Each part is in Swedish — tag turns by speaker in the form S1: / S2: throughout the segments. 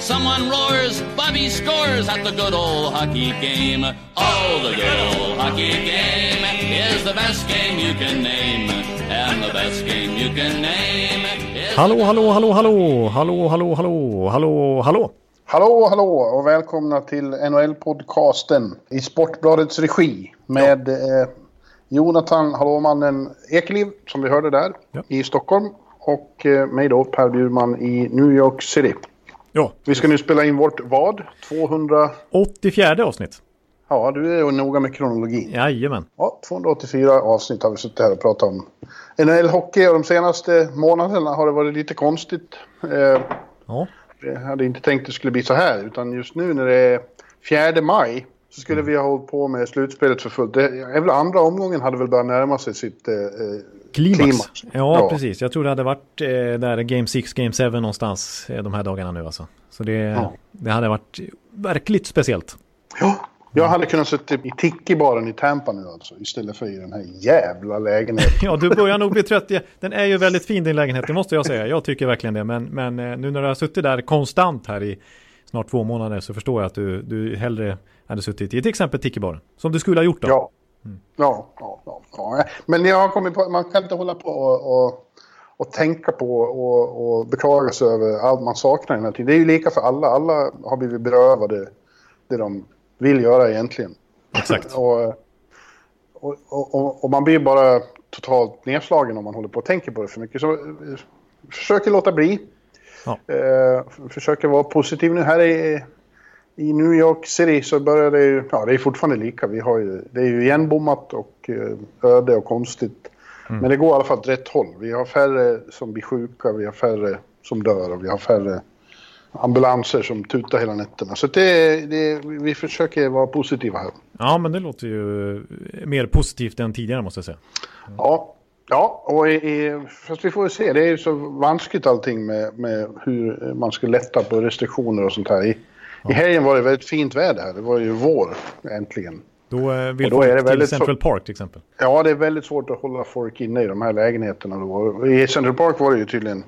S1: Someone roars, Bobby scores at the good old hockey game. Oh, the good old hockey game is the best game you can name. And the best game you can name is
S2: Hallå, hallå, hallå, hallå, hallå, hallå, hallå, hallå, hallå.
S3: Hallå, hallå och välkomna till NHL-podcasten i Sportbladets regi med eh, Jonathan Hallåmannen Ekeliv som vi hörde där
S2: Ja.
S3: i Stockholm och eh, mig då Per Bjurman i New York City.
S2: Ja,
S3: Vi ska nu spela in vårt vad? 200...
S2: 84 avsnitt.
S3: Ja, du är ju noga med kronologin.
S2: Jajamän.
S3: Ja, 284 avsnitt har vi suttit här och pratat om NHL-hockey och de senaste månaderna har det varit lite konstigt. Eh,
S2: Ja,
S3: Jag hade inte tänkt det skulle bli så här, utan just nu när det är 4 maj så skulle vi ha hållit på med slutspelet för fullt. Det väl andra omgången hade väl börjat närma sig sitt eh, eh,
S2: klimax.
S3: klimax.
S2: Ja, precis. Jag tror det hade varit eh, där Game 6, Game 7 någonstans eh, de här dagarna nu alltså. Så det,
S3: Ja.
S2: det hade varit verkligt speciellt.
S3: Ja, jag hade kunnat sitta i Tiki-baren i Tampa nu alltså, istället för i den här jävla lägenheten.
S2: Ja, du börjar nog bli trött. Ja, Den är ju väldigt fin din lägenhet, det måste jag säga. Jag tycker verkligen det. Men, men eh, nu när du har suttit där konstant här i snart två månader så förstår jag att du, du hellre hade suttit i till exempel Tiki-baren. Som du skulle ha gjort då.
S3: Ja. Ja, ja, ja, ja. Men jag har kommit på man kan inte hålla på och, och, och tänka på och, och beklaga sig över allt man saknar här tiden. Det är ju lika för alla. Alla har blivit berövade det de vill göra egentligen.
S2: Exakt.
S3: Och, och, och, man blir bara totalt nedslagen om man håller på och tänker på det för mycket. Så eh, försöker låta bli.
S2: Ja.
S3: Eh, försöker vara positiv nu. Här i, i New York City så börjar det ju, ja det är fortfarande lika. Vi har ju, det är ju igenbommat och eh, öde och konstigt.
S2: Mm.
S3: Men det går i alla fall åt rätt håll. Vi har färre som blir sjuka, vi har färre som dör och vi har färre ambulanser som tutar hela nätterna. Så det, det, vi försöker vara positiva här.
S2: Ja, men det låter ju mer positivt än tidigare måste jag säga.
S3: Ja, ja och i, fast vi får se. Det är ju så vanskligt allting med, med hur man ska lätta på restriktioner och sånt här. I, I helgen var det väldigt fint väder här. Det var ju vår äntligen.
S2: Då eh, vill
S3: Och då är
S2: folk
S3: det
S2: till
S3: väldigt
S2: Central Park till exempel.
S3: Ja, det är väldigt svårt att hålla folk inne i de här lägenheterna. Då. I Central Park var det ju tydligen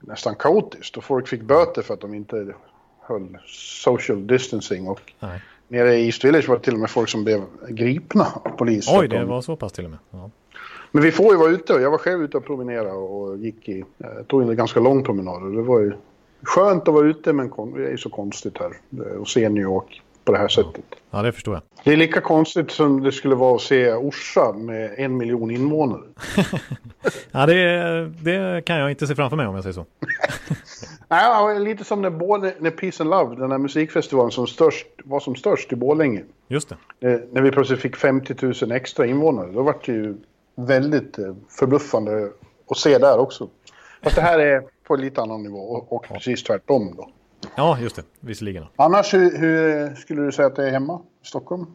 S3: nästan kaotiskt och folk fick böter för att de inte höll social distancing. Och
S2: Nej.
S3: nere i East Village var det till och med folk som blev gripna av polis. för
S2: Oj, det
S3: de-
S2: var så pass till och med. Ja.
S3: Men vi får ju vara ute och jag var själv ute och promenera och gick i, jag tog en ganska lång promenad och det var ju skönt att vara ute men det är så konstigt här eh, att se New York på det här sättet.
S2: ja, det förstår jag.
S3: Det är lika konstigt som det skulle vara att se Orsa med en miljon invånare.
S2: Ja, det, det kan jag inte se framför mig om jag säger så.
S3: Nej, ja, lite som när, Borlä- när Peace and Love, den här musikfestivalen som störst, var som störst i Borlänge.
S2: Just det.
S3: Eh, När vi plötsligt fick 50 000 extra invånare. Då var det ju väldigt eh, förbluffande att se där också. Fast det här är på en lite annan nivå och, och precis tvärtom då.
S2: Ja, just det. Visserligen.
S3: Annars, hur, hur skulle du säga att det är hemma i Stockholm?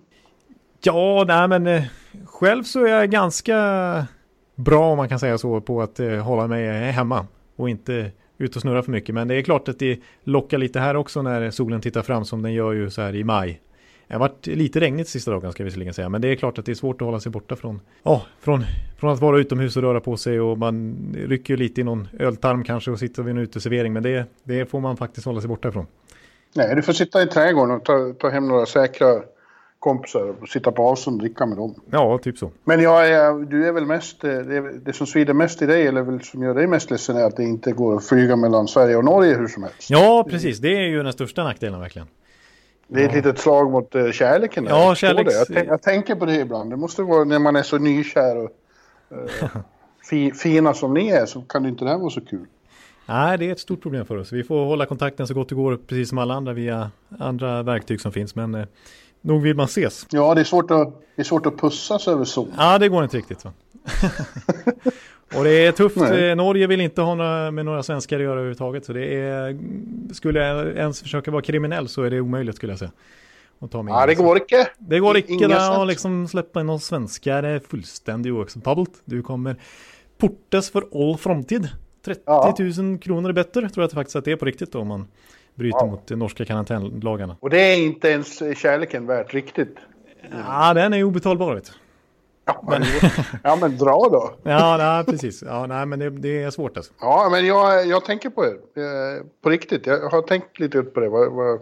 S2: Ja, nej men eh, själv så är jag ganska bra om man kan säga så på att eh, hålla mig hemma och inte ut och snurra för mycket. Men det är klart att det lockar lite här också när solen tittar fram som den gör ju så här i maj. Det har varit lite regnigt sista dagen ska jag visserligen säga. Men det är klart att det är svårt att hålla sig borta från, ja, från, från att vara utomhus och röra på sig. Och man rycker ju lite i någon öltarm kanske och sitter vid en uteservering. Men det, det får man faktiskt hålla sig borta ifrån.
S3: Nej, du får sitta i trädgården och ta, ta hem några säkra kompisar och sitta på avstånd och dricka med dem.
S2: Ja, typ så.
S3: Men jag är, du är väl mest, eh, det, det som svider mest i dig, eller väl som gör dig mest ledsen, är att det inte går att flyga mellan Sverige och Norge hur som helst.
S2: Ja, precis. Det är ju den största nackdelen verkligen.
S3: Det är ett litet slag mot uh, kärleken. där.
S2: Ja,
S3: Jag
S2: kärleks-.
S3: Jag, tänk, jag tänker på det ibland. Det måste vara när man är så nykär och eh, fi, fina som ni är så kan det inte det här vara så kul.
S2: Nej, det är ett stort problem för oss. Vi får hålla kontakten så gott det går, precis som alla andra via andra verktyg som finns. Men eh, nog vill man ses.
S3: Ja, det är svårt att, det är svårt att pussas över Zoom.
S2: Ja, det går inte riktigt. Och det är tufft.
S3: Nej.
S2: Eh, Norge vill inte ha några, med några svenskar att göra överhuvudtaget. Så det är, skulle jag ens försöka vara kriminell så är det omöjligt skulle jag säga. Att ta mig
S3: Ja, det går inte.
S2: Det går där
S3: sätt.
S2: och liksom släppa in oss svenskar är fullständigt oacceptabelt. Du kommer portas för all framtid. 30
S3: Ja.
S2: 000 kronor är bättre tror jag att faktiskt att det är på riktigt då, om man bryter
S3: Ja.
S2: mot de norska karantänlagarna.
S3: Och det är inte ens kärleken värt riktigt.
S2: Ja, den är obetalbar vet.
S3: Ja, men, ja, men dra då.
S2: Ja, nej, precis. Ja, nej, men det, det är svårt alltså.
S3: Ja, men jag, jag tänker på er. Eh, På riktigt. Jag har tänkt lite på det. Var, var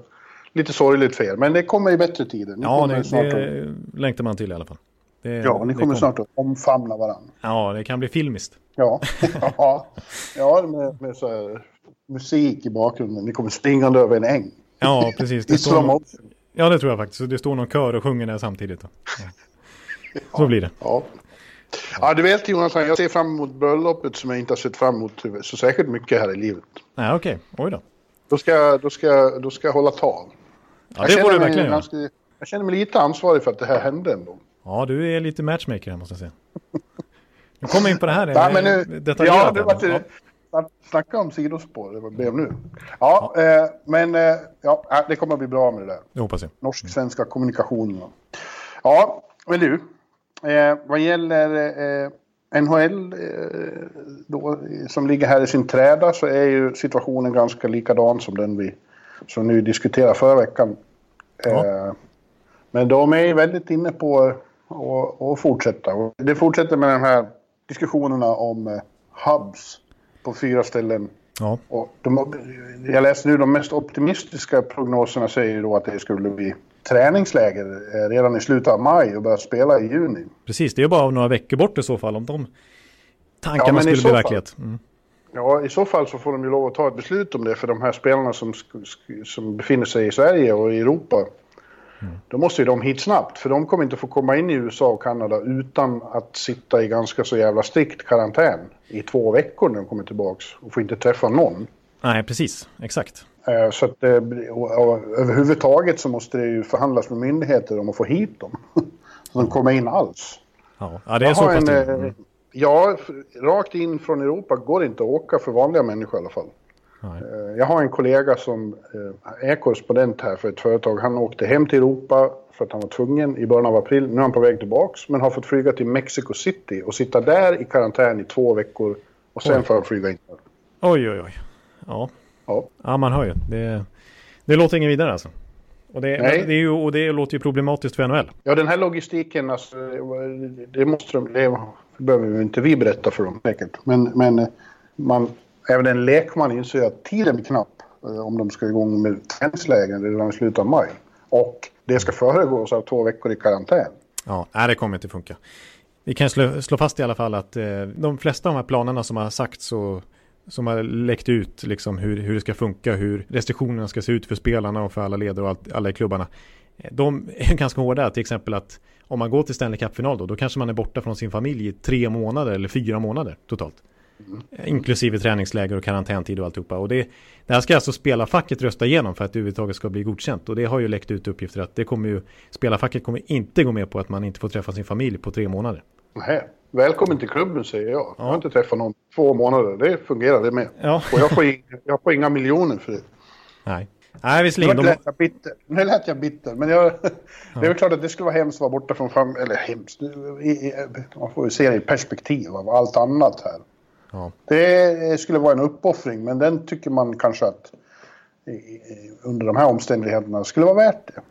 S3: lite sorgligt för er. Men det kommer i bättre tider. Ni
S2: Ja,
S3: kommer
S2: det,
S3: snart att,
S2: det längtar man till i alla fall. Det,
S3: ja, ni
S2: det
S3: kommer snart att omfamna varandra.
S2: Ja, det kan bli filmiskt.
S3: Ja, ja, ja med, med så här, musik i bakgrunden. Ni kommer springande över en äng.
S2: Ja, precis. Det
S3: I
S2: står någon, ja, det tror jag faktiskt. Det står någon kör och sjunger där samtidigt. Då. Ja. Så blir det.
S3: Ja. ja, du vet Jonathan, jag ser fram emot bröllopet som jag inte har sett fram emot så särskilt mycket här i livet.
S2: Nej, okej. Oj då.
S3: Då ska, då ska, då ska jag hålla tal.
S2: Ja, det får du verkligen göra.
S3: jag känner mig lite ansvarig för att det här hände ändå.
S2: Ja, du är lite matchmaker här måste jag säga. Nu kommer in på det här.
S3: Ja, men nu,
S2: detaljerat
S3: ja, det var
S2: men-
S3: det. Snacka om sidospår, det var blev nu. Ja, eh, men eh, ja, äh, det kommer att bli bra med det där.
S2: Det hoppas jag.
S3: Norsk-svenska kommunikationen. Ja, men du. Eh, vad gäller eh, NHL eh, då, som ligger här i sin träda så är ju situationen ganska likadan som den vi som nu diskuterade förra veckan.
S2: Ja.
S3: Eh, men de är väldigt inne på att- fortsätta. Och det fortsätter med de här diskussionerna om eh, hubs på fyra ställen
S2: Ja,
S3: och de, jag läste nu de mest optimistiska prognoserna säger då att det skulle bli träningsläger eh, redan i slutet av maj och börja spela i juni.
S2: precis. Det är bara några veckor bort i så fall om de tankarna
S3: Ja,
S2: skulle bli verklighet. Mm.
S3: Ja, i så fall så får de ju lov att ta ett beslut om det för de här spelarna som, som befinner sig i Sverige och i Europa. Då måste ju de hit snabbt för de kommer inte få komma in i USA och Kanada utan att sitta i ganska så jävla strikt karantän i två veckor när de kommer tillbaks och får inte träffa någon.
S2: Nej, precis. Exakt.
S3: Eh, Så att, eh, och, och, överhuvudtaget så måste det ju förhandlas med myndigheter om att få hit dem. Så de kommer in alls.
S2: Ja, ja det är så pass
S3: eh,
S2: Mm.
S3: Ja, rakt in från Europa går det inte att åka för vanliga människor i alla fall.
S2: Nej.
S3: Eh, Jag har en kollega som eh, är korrespondent här för ett företag. Han åkte hem till Europa för att han var tvungen i början av april. Nu är han på väg tillbaks men har fått flyga till Mexico City och sitta där i karantän i två veckor och sen
S2: Oj.
S3: får han flyga in.
S2: Oj, oj, oj. Ja.
S3: Ja.
S2: ja, man hör ju. Det, det låter ingen vidare alltså. Och det,
S3: Nej.
S2: det, är ju, och det låter ju problematiskt för NHL.
S3: Ja, den här logistiken, alltså, det- måste de, det behöver ju inte vi berätta för dem säkert. Men, men man, även en lekman inser att tiden är knapp eh, om de ska igång med träningslägen redan i slutet av maj. Och det ska föregås av två veckor i karantän.
S2: Ja, nej, det kommer inte funka. Vi kan slå, slå fast i alla fall att eh, de flesta av de här planerna som har sagts och som har läckt ut liksom hur, hur det ska funka, hur restriktionerna ska se ut för spelarna och för alla ledare och allt, alla i klubbarna. Eh, De är ganska hårda, till exempel att om man går till Stanley Cup-final då, då kanske man är borta från sin familj i tre månader eller fyra månader totalt. Eh, Inklusive träningsläger och karantäntid och alltihopa. Och det, det här ska alltså spelarfacket rösta igenom för att det överhuvudtaget ska bli godkänt. Och det har ju läckt ut uppgifter att det kommer ju, spelarfacket kommer inte gå med på att man inte får träffa sin familj på tre månader.
S3: Nähä. Välkommen till klubben säger jag. Jag har inte träffat någon två månader. Det fungerar det med.
S2: Ja,
S3: Och jag får, in, jag får inga miljoner för det.
S2: nej. Nej,
S3: Nu
S2: visserligen. De,
S3: lät jag bitter. Nu lät jag bitter. Men jag, det är väl klart att det skulle vara hemskt att vara borta från fam... Eller hemskt. I, i, man får ju se det i perspektiv av allt annat här.
S2: ja.
S3: Det skulle vara en uppoffring, men den tycker man kanske att i, under de här omständigheterna skulle vara värt det.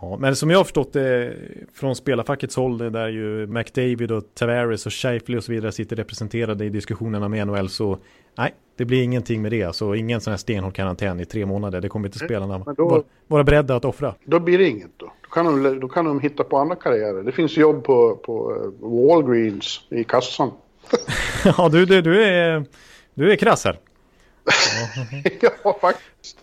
S2: Ja, men som jag har förstått det från spelarfackets håll, där ju McDavid och Tavares och Scheifele och så vidare sitter representerade i diskussionerna med NHL, så nej, det blir ingenting med det. Alltså ingen sån här stenhård karantän i tre månader. Det kommer inte spelarna
S3: men då-
S2: vara, vara beredda att offra.
S3: Då blir det inget då. Då kan de, då kan de hitta på andra karriärer. Det finns jobb på, på eh, Walgreens i kassan.
S2: ja, du, du, du, är, du är krass här.
S3: ja, faktiskt.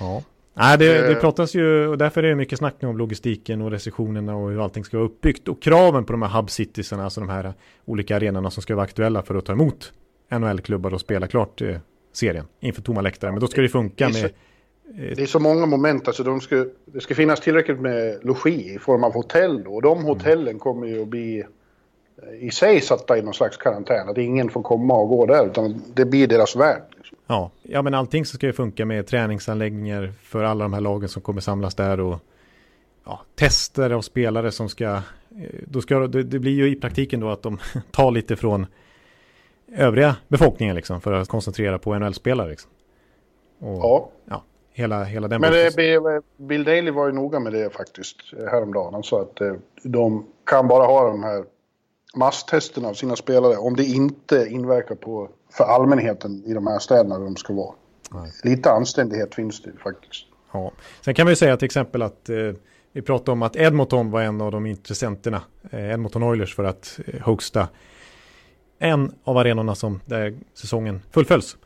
S2: Ja. Nej, det, det
S3: Eh.
S2: pratas ju och därför är det mycket snack nu om logistiken och restriktionerna och hur allting ska vara uppbyggt och kraven på de här hub citiesarna, alltså de här olika arenorna som ska vara aktuella för att ta emot NHL-klubbar och spela klart eh, serien inför tomma läktare. Men då ska det funka med
S3: Det är så många moment. Alltså de ska, det ska finnas tillräckligt med logi i form av hotell. då. Och de hotellen kommer ju att bli eh, i sig satta i någon slags karantän. Att ingen får komma och gå där. Utan det blir deras värld.
S2: Ja, ja men allting så ska ju funka med träningsanläggningar för alla de här lagen som kommer samlas där och ja, tester av spelare som ska, eh, då ska det, det blir ju i praktiken då att de tar lite från övriga befolkningen liksom för att koncentrera på NHL-spelare. Liksom. Och, ja. ja. Hela, hela den
S3: Men det, Bill Daley var ju noga med det faktiskt häromdagen. Han sa att de kan bara ha de här masstesterna av sina spelare om det inte inverkar på för allmänheten i de här städerna där de ska vara. Nej. Lite anständighet finns det faktiskt.
S2: Ja. Sen kan vi säga till exempel att eh, vi pratade om att Edmonton var en av de intressenterna, eh, Edmonton Oilers, för att eh, hosta en av arenorna som där säsongen fullföljs.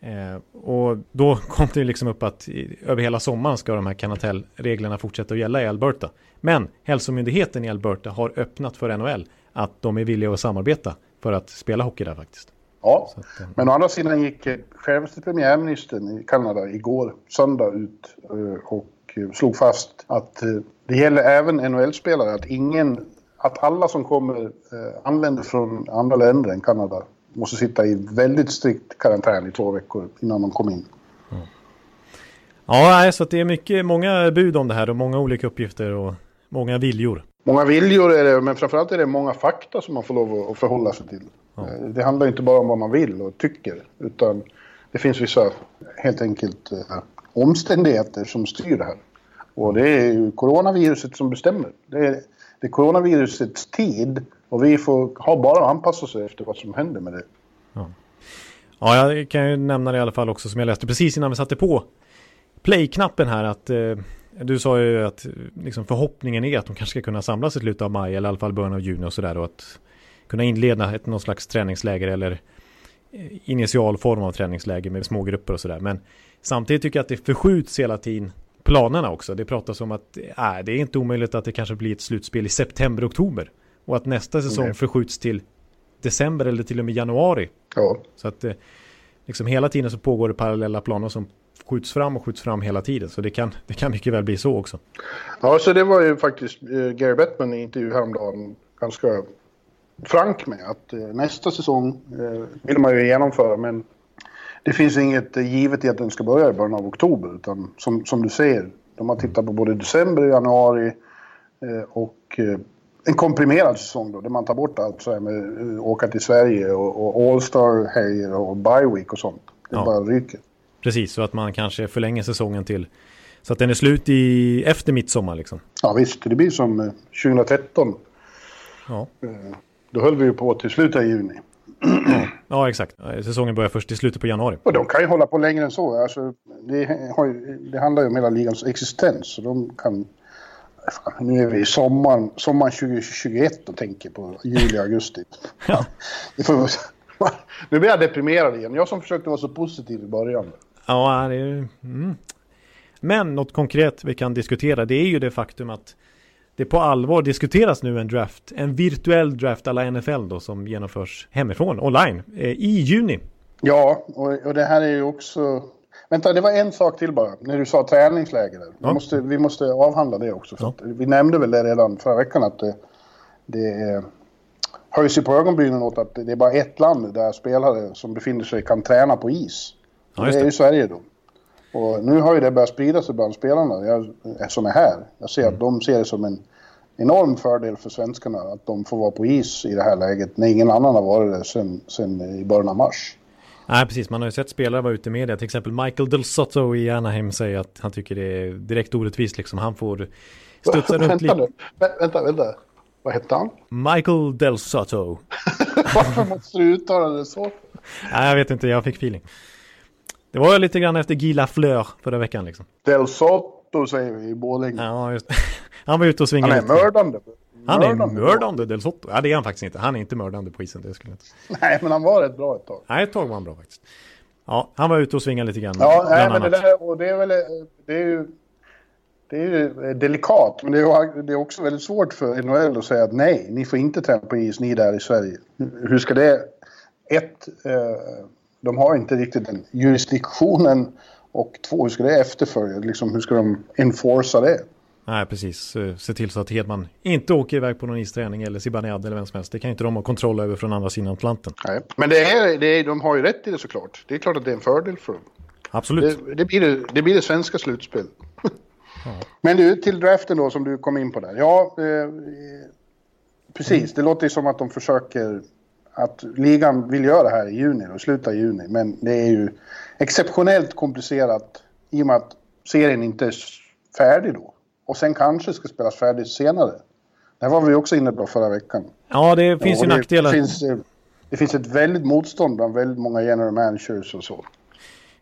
S2: Eh, och då kom det liksom upp att i, över hela sommaren ska de här Canatel-reglerna fortsätta att gälla i Alberta. Men hälsomyndigheten i Alberta har öppnat för NHL att de är villiga att samarbeta för att spela hockey där faktiskt.
S3: Ja, att, eh, men å andra sidan gick självaste premiärministern i Kanada igår söndag ut eh, och slog fast att eh, det gäller även NHL-spelare, att ingen, att alla som kommer, anländer från andra länder än Kanada måste sitta i väldigt strikt karantän i två veckor innan de kommer in.
S2: Mm. Ja, så det är mycket, många bud om det här och många olika uppgifter och många viljor.
S3: Många viljor är det, men framförallt är det många fakta som man får lov att förhålla sig till. Ja. Eh, det handlar inte bara om vad man vill och tycker, utan det finns vissa helt enkelt eh, omständigheter som styr det här. Och det är ju coronaviruset som bestämmer. Det är, det är coronavirusets tid och vi får ha bara anpassa oss efter vad som händer med det.
S2: Ja. ja, jag kan ju nämna det i alla fall också som jag läste precis innan vi satte på play-knappen här att eh, du sa ju att liksom, förhoppningen är att de kanske ska kunna samlas i slutet av maj eller i alla fall början av juni och sådär och att kunna inleda ett, någon slags träningsläger eller eh, initial form av träningsläger med små grupper och sådär. Men samtidigt tycker jag att det förskjuts hela tiden planerna också. Det pratas om att äh, det är inte omöjligt att det kanske blir ett slutspel i september-oktober. Och att nästa säsong okay. förskjuts till december eller till och med januari.
S3: Ja.
S2: Så att eh, liksom hela tiden så pågår det parallella planer som skjuts fram och skjuts fram hela tiden. Så det kan, det kan mycket väl bli så också.
S3: Ja, så det var ju faktiskt eh, Gary Bettman i intervju häromdagen ganska frank med att eh, nästa säsong eh, vill man ju genomföra men det finns inget eh, givet i att den ska börja i början av oktober utan som, som du ser, de har tittat på både december och januari eh, och eh, en komprimerad säsong då, där man tar bort allt så här med åka till Sverige och, och All-Star-helger och bye week och sånt. Det ja. bara ryker.
S2: Precis, så att man kanske förlänger säsongen till så att den är slut i, efter midsommar liksom.
S3: Ja visst, det blir som 2013.
S2: Ja.
S3: Då höll vi ju på till slutet av juni.
S2: Ja, exakt. Säsongen börjar först i slutet på januari.
S3: Och de kan ju hålla på längre än så. Alltså, det, ju, det handlar ju om hela ligans existens. Så de kan... Nu är vi i sommaren, sommaren 2021 och tänker på juli, augusti. Ja. Nu blir jag deprimerad igen. Jag som försökte vara så positiv i början.
S2: Ja, det är... Mm. Men något konkret vi kan diskutera det är ju det faktum att det på allvar diskuteras nu en draft, en virtuell draft alla NFL då som genomförs hemifrån, online, eh, i juni.
S3: Ja, och, och, det här är ju också... Vänta, det var en sak till bara, när du sa träningsläger. Där. Ja. Vi, måste, vi måste avhandla det också. Ja. vi nämnde väl det redan förra veckan att det, det höjs ju på ögonbrynen åt att det är bara ett land där spelare som befinner sig kan träna på is. Ja, det. det är ju Sverige då. Och nu har ju det börjat sprida sig bland spelarna jag, som är här. Jag ser mm. att de ser det som en enorm fördel för svenskarna att de får vara på is i det här läget när ingen annan har varit det sedan, sedan i början av mars.
S2: Nej, precis. Man har ju sett spelare vara ute i media. Till exempel Michael Del Sotto i Anaheim säger att han tycker det är direkt orättvist. Liksom. Han får studsa runt
S3: lite. Vänta nu. Vänta, vänta. Vad hette han?
S2: Michael Del Sotto.
S3: Varför måste du uttala det så?
S2: Nej, jag vet inte. Jag fick feeling. Det var lite grann efter Guy Lafleur förra veckan liksom.
S3: Del Soto säger vi i Borlänge.
S2: Ja, just Han var ute och svingade.
S3: Han är mördande.
S2: Han är mördande Del Soto. Ja, det är han faktiskt inte. Han är inte mördande på isen. Det skulle inte.
S3: Nej, men han var rätt bra ett tag.
S2: Nej, ett tag var han bra faktiskt. Ja, han var ute och svingade lite grann.
S3: Ja, nej, men det där, och det är väl, det är ju, det är ju delikat, men det är, det är också väldigt svårt för NHL att säga att nej, ni får inte träna på is, ni där i Sverige. Hur ska det, ett, eh, de har inte riktigt den jurisdiktionen och två, hur ska det efterfölja? Liksom, hur ska de enforca det?
S2: Nej, precis. Se till så att Hedman inte åker iväg på någon isträning eller Zibanejad eller vem som helst. Det kan inte de ha kontroll över från andra sidan Atlanten.
S3: Nej, men det är, det är, de har ju rätt i det såklart. Det är klart att det är en fördel för dem.
S2: Absolut.
S3: Det, det blir, det, det blir det svenska slutspel. Ja. Men du, till draften då som du kom in på där. Ja, eh, precis. Mm. Det låter ju som att de försöker att ligan vill göra det här i juni och sluta i juni. Men det är ju exceptionellt komplicerat i och med att serien inte är färdig då. Och sen kanske ska spelas färdigt senare. Det var vi också inne på förra veckan.
S2: Ja, det finns ju nackdelar.
S3: Det finns, eh, det finns ett väldigt motstånd bland väldigt många general managers och så.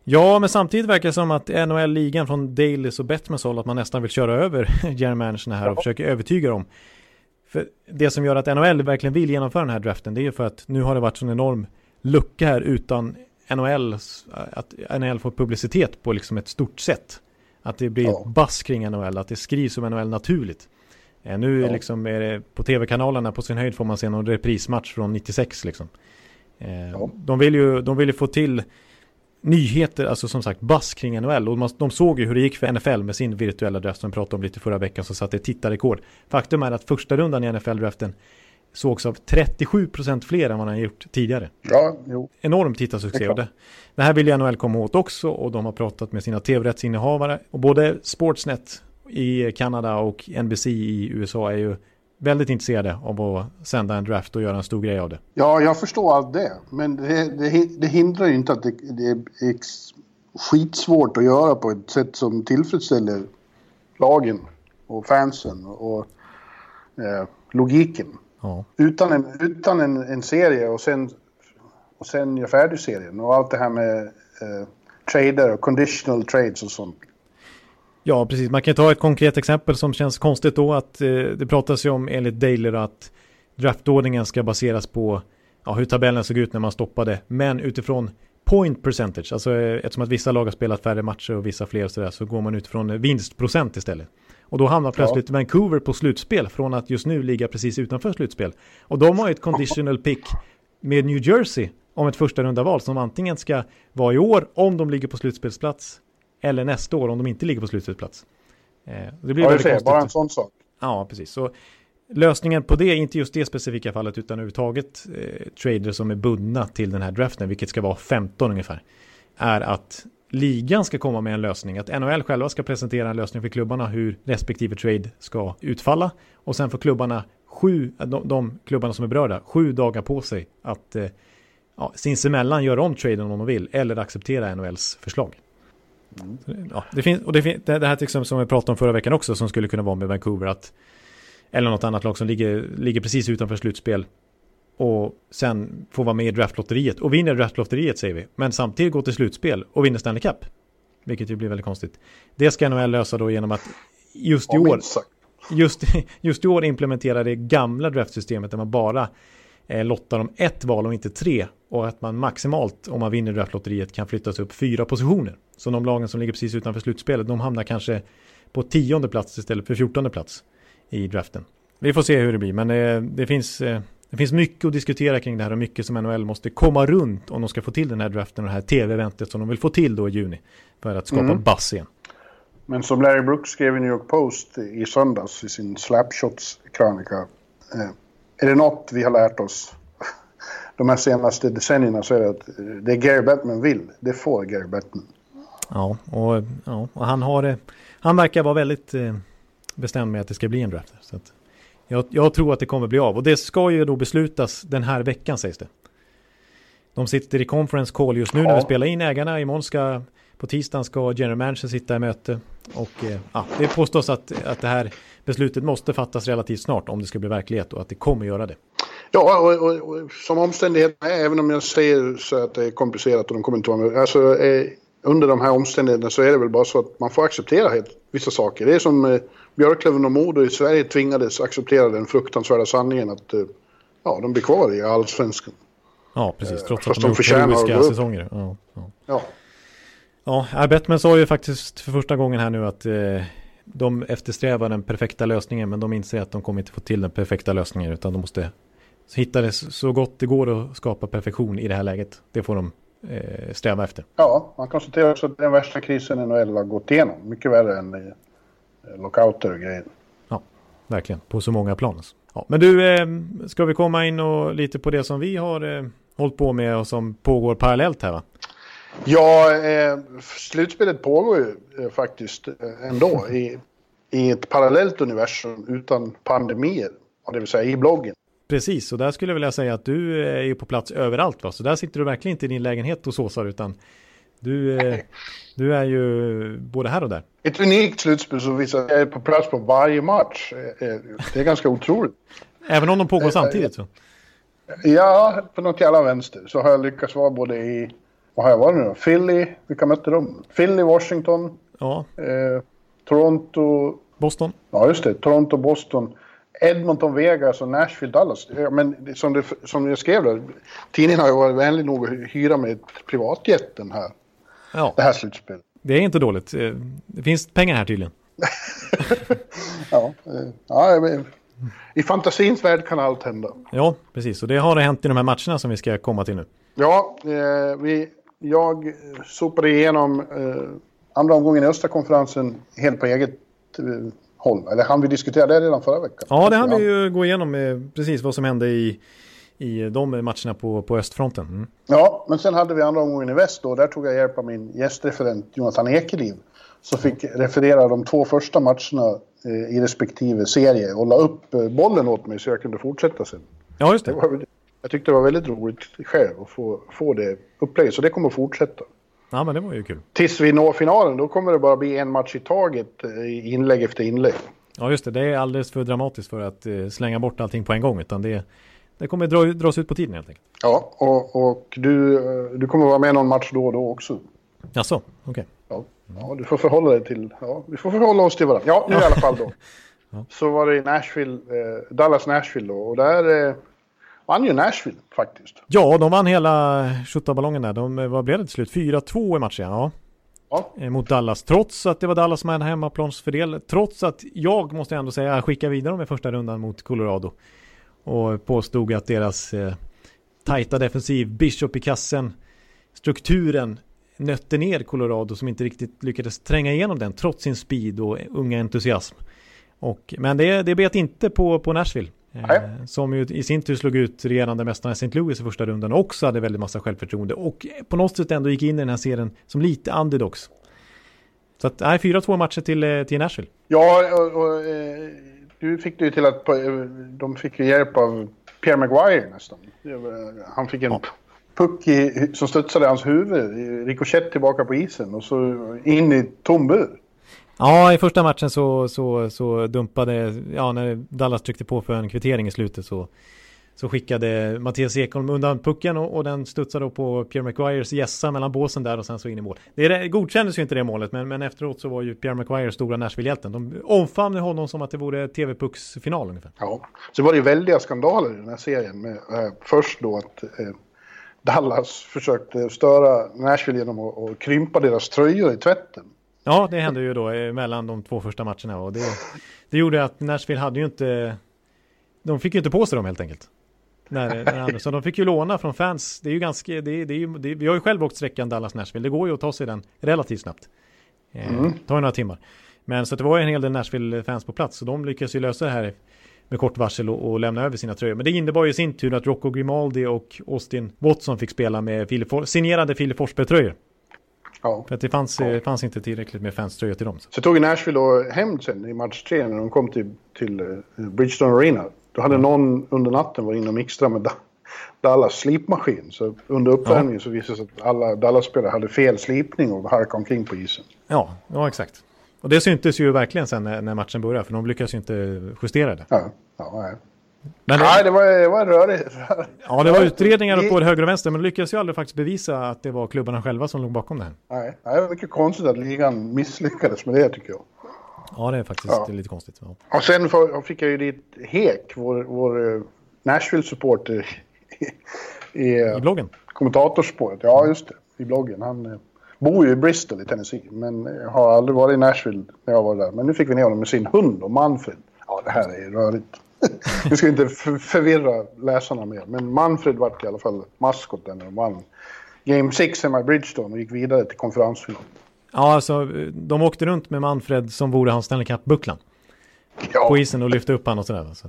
S2: Ja, men samtidigt verkar det som att NHL-ligan från Dailys och Bettmans håll att man nästan vill köra över general managerna här och ja. försöka övertyga dem. För det som gör att NHL verkligen vill genomföra den här draften det är ju för att nu har det varit sån enorm lucka här utan NHL, att NHL får publicitet på liksom ett stort sätt. Att det blir ja. buzz kring NHL, att det skrivs om NHL naturligt. Eh, nu ja. liksom är det på tv-kanalerna på sin höjd får man se någon reprismatch från 96 liksom. Eh, ja. De vill ju de vill ju få till nyheter, alltså som sagt buzz kring NHL. Och man, de såg ju hur det gick för NFL med sin virtuella draft som vi pratade om lite förra veckan som satte tittarrekord. Faktum är att första rundan i NFL-draften sågs av 37% fler än vad han gjort tidigare.
S3: Ja, jo.
S2: Enorm tittarsuccé. Det, det här vill ju NHL komma åt också och de har pratat med sina tv-rättsinnehavare. Och både Sportsnet i Kanada och NBC i USA är ju väldigt intresserade av att sända en draft och göra en stor grej av det.
S3: Ja, jag förstår allt det. Men det, det, det hindrar ju inte att det, det, är skitsvårt att göra på ett sätt som tillfredsställer lagen och fansen och eh, logiken. Ja. Utan, en, utan en, en, serie och sen, och sen göra färdig serien och allt det här med eh, trader och conditional trades och sånt.
S2: Ja, precis. Man kan ta ett konkret exempel som känns konstigt då att eh, det pratas ju om enligt Daily att draftordningen ska baseras på ja, hur tabellen såg ut när man stoppade, men utifrån point percentage, alltså eh, eftersom att vissa lag har spelat färre matcher och vissa fler så, där, så går man utifrån vinstprocent istället. Och då hamnar plötsligt ja. Vancouver på slutspel från att just nu ligga precis utanför slutspel. Och de har ju ett conditional pick med New Jersey om ett första runda val som antingen ska vara i år om de ligger på slutspelsplats eller nästa år om de inte ligger på slutspelsplats.
S3: Eh, det blir ja, väldigt konstigt. Bara en sån sak.
S2: Ja, precis. Så lösningen på det, inte just det specifika fallet, utan överhuvudtaget eh, trader som är bundna till den här draften, vilket ska vara 15 ungefär, är att ligan ska komma med en lösning. Att NHL själva ska presentera en lösning för klubbarna hur respektive trade ska utfalla. Och sen får klubbarna sju, de, de klubbarna som är berörda, sju dagar på sig att eh, ja, sinsemellan göra om traden om de vill eller acceptera NHLs förslag. Mm. Ja, det, finns, och det, finns, det här till exempel som vi pratade om förra veckan också som skulle kunna vara med Vancouver att eller något annat lag som ligger, ligger precis utanför slutspel och sen får vara med i draftlotteriet. Och vinner draftlotteriet säger vi men samtidigt går till slutspel och vinner Stanley Cup. Vilket ju blir väldigt konstigt. Det ska NHL lösa då genom att just i år just, just i år implementera det gamla draftsystemet där man bara eh, lottar om ett val och inte tre och att man maximalt om man vinner draftlotteriet kan flyttas upp fyra positioner så de lagen som ligger precis utanför slutspelet de hamnar kanske på tionde plats istället för fjortonde plats i draften. Vi får se hur det blir, men det, det, finns, eh, det finns mycket att diskutera kring det här och mycket som NHL måste komma runt om de ska få till den här draften och det här tv-eventet som de vill få till då i juni för att skapa mm. buzz igen.
S3: Men som Larry Brooks skrev i New York Post i söndags i sin Slapshots-krönika. Eh, är det något vi har lärt oss de här senaste decennierna så är det att det Gary Bettman vill, det får Gary Bettman.
S2: Ja, och, ja, och han har Han verkar vara väldigt eh, bestämd med att det ska bli en draft. Så att jag, jag, tror att det kommer bli av. Och det ska ju då beslutas den här veckan sägs det. De sitter i conference call just nu ja. när vi spelar in ägarna. Imorgon ska, på tisdagen ska general manager sitta i möte. Och eh, ja, det påstås att, att det här beslutet måste fattas relativt snart om det ska bli verklighet och att det kommer göra det.
S3: Ja, och, och, och som omständigheterna är, även om jag säger så att det är komplicerat och de kommer inte vara med. Alltså, eh, under de här omständigheterna så är det väl bara så att man får acceptera helt, vissa saker. Det är som eh, Björklöven och Modo i Sverige tvingades acceptera den fruktansvärda sanningen att eh, ja, de blir kvar i allsvenskan.
S2: Ja, precis. Eh, Trots att de, de gjort säsonger. Ja, ja. ja. ja Bettman sa ju faktiskt för första gången här nu att eh, de eftersträvar den perfekta lösningen men de inser att de kommer inte få till den perfekta lösningen utan de måste hitta det så gott det går att skapa perfektion i det här läget. Det får de eh, sträva efter.
S3: Ja, man konstaterar också att den värsta krisen NHL har gått igenom. Mycket värre än eh, lockouter och grejer.
S2: Ja, verkligen. På så många plan. Ja, men du, eh, ska vi komma in och lite på det som vi har eh, hållit på med och som pågår parallellt här va?
S3: Ja, eh, slutspelet pågår ju eh, faktiskt eh, ändå i, i ett parallellt universum utan pandemier. Det vill säga i bloggen.
S2: Precis, och där skulle jag vilja säga att du är ju på plats överallt va? Så där sitter du verkligen inte i din lägenhet och såsar utan du, eh, du är ju både här och där.
S3: Ett unikt slutspel så visar jag är på plats på varje match. Eh, eh, det är ganska otroligt.
S2: Även om de pågår samtidigt så?
S3: Ja, på något jävla vänster så har jag lyckats vara både i, vad har jag varit nu då? Philly, vilka mötte de? Philly, Washington,
S2: ja.
S3: eh, Toronto.
S2: Boston.
S3: Ja, just det. Toronto, Boston. Edmonton, Vegas och Nashville, Dallas. Men som, det, som jag skrev där, tidningen har ju varit vänlig nog att hyra med privatjet här. Ja. Det här slutspelet.
S2: Det är inte dåligt. Eh, det finns pengar här tydligen.
S3: ja, eh, ja, i fantasins värld kan allt hända.
S2: Ja, precis. Och det har det hänt i de här matcherna som vi ska komma till nu.
S3: Ja, eh, vi, jag sopade igenom eh, andra omgången i östra konferensen helt på eget eh, håll. Eller hann vi diskutera det redan förra veckan?
S2: Ja, det hann vi ju gå igenom eh, precis vad som hände i, i de matcherna på, på östfronten. Mm.
S3: Ja, men sen hade vi andra omgången i väst då. Där tog jag hjälp av min gästreferent Jonathan Ekeliv. Som fick referera de två första matcherna eh, i respektive serie och la upp eh, bollen åt mig så jag kunde fortsätta sen.
S2: Ja, just det. det
S3: var, jag tyckte det var väldigt roligt själv att få, få det upplägget, så det kommer att fortsätta.
S2: Ja, men det var ju kul.
S3: Tills vi når finalen, då kommer det bara bli en match i taget, eh, inlägg efter inlägg.
S2: Ja, just det. Det är alldeles för dramatiskt för att uh, slänga bort allting på en gång, utan det, det kommer dra, dras ut på tiden helt enkelt.
S3: Ja, och, och du, du kommer vara med någon match då och då också.
S2: Jaså, okej. Okay.
S3: Ja. ja, du får förhålla dig till, ja, vi får förhålla oss till varandra. Ja, nu i alla fall då. ja. Så var det i Nashville, eh, Dallas-Nashville då, och där eh, vann ju Nashville faktiskt.
S2: Ja, de vann hela ballongen där. De, vad blev det till slut? 4-2 i matchen, ja.
S3: Ja.
S2: Eh, mot Dallas. Trots att det var Dallas som hade hemmaplansfördel. Trots att jag måste ändå säga, skickade vidare dem i första rundan mot Colorado. Och påstod att deras eh, tajta defensiv, Bishop i kassen, strukturen nötte ner Colorado som inte riktigt lyckades tränga igenom den trots sin speed och unga entusiasm. Och, men det, det bet inte på, på Nashville. Eh, som ju i sin tur slog ut regerande mästarna St. Louis i första rundan och också hade väldigt massa självförtroende och på något sätt ändå gick in i den här serien som lite underdogs. Så att, nej, 4-2 matcher till, eh, till Nashville.
S3: Ja, och, och eh, du fick det ju till att de fick hjälp av Pierre Maguire nästan. Han fick en ja. puck i, som studsade i hans huvud, rikoschett tillbaka på isen och så in i tom bur.
S2: Ja, i första matchen så, så, så dumpade, ja när Dallas tryckte på för en kvittering i slutet så, så skickade Mattias Ekholm undan pucken och, och den studsade då på Pierre McGuires gässa mellan båsen där och sen så in i mål. Det, det godkändes ju inte det målet men, men efteråt så var ju Pierre McGuire stora Nashville-hjälten. De omfamnade honom som att det vore TV-pucksfinal ungefär.
S3: Ja, så var det ju väldiga skandaler i den här serien. Med, eh, först då att eh, Dallas försökte störa Nashville genom att, att krympa deras tröjor i tvätten.
S2: Ja, det hände ju då eh, mellan de två första matcherna och det, det gjorde att Nashville hade ju inte, de fick ju inte på sig dem helt enkelt. När, när så de fick ju låna från fans. Det är ju ganska, det, det är ju, det, vi har ju själv åkt sträckan Dallas-Nashville. Det går ju att ta sig den relativt snabbt. Eh, mm. tar ju några timmar. Men så det var ju en hel del Nashville-fans på plats. Så de lyckades ju lösa det här med kort varsel och, och, lämna över sina tröjor. Men det innebar ju i sin tur att Rocco Grimaldi och Austin Watson fick spela med Philip, signerade Filip Forsberg-tröjor. Ja. För att det fanns, ja. fanns inte tillräckligt med fanströjor till dem.
S3: Så tog Nashville då hem sen i match tre när de kom till, till uh, Bridgestone Arena. Då hade någon under natten varit inne och mixtrat med Dallas slipmaskin. Så under uppvärmningen ja. så visade det sig att alla Dallas-spelare hade fel slipning och harkade omkring på isen.
S2: Ja, ja exakt. Och det syntes ju verkligen sen när, matchen började, för de lyckades ju inte justera det.
S3: Ja, ja nej. Men det, Nej, det var, det var rörigt.
S2: Ja, det var utredningar på höger och vänster, men de lyckades ju aldrig faktiskt bevisa att det var klubbarna själva som låg bakom det här.
S3: Nej, det är mycket konstigt att ligan misslyckades med det tycker jag.
S2: Ja, det är faktiskt ja. lite konstigt. Ja.
S3: Och sen fick jag ju dit Hek, vår, vår eh, Nashville-supporter i, i,
S2: I bloggen?
S3: Kommentatorspåret. Ja, just det. I bloggen. Han eh, bor ju i Bristol i Tennessee, men har aldrig varit i Nashville när jag var där. Men nu fick vi ner honom med sin hund och Manfred. Ja, det här är rörigt. Vi ska inte förvirra läsarna mer. Men Manfred vart i alla fall maskoten när de vann Game 6 hemma i Bridgestone och gick vidare till konferensfinal.
S2: Ja, alltså de åkte runt med Manfred som vore hans Stanley Cup-bucklan. Ja. På isen och lyfte upp han och sådär. Så,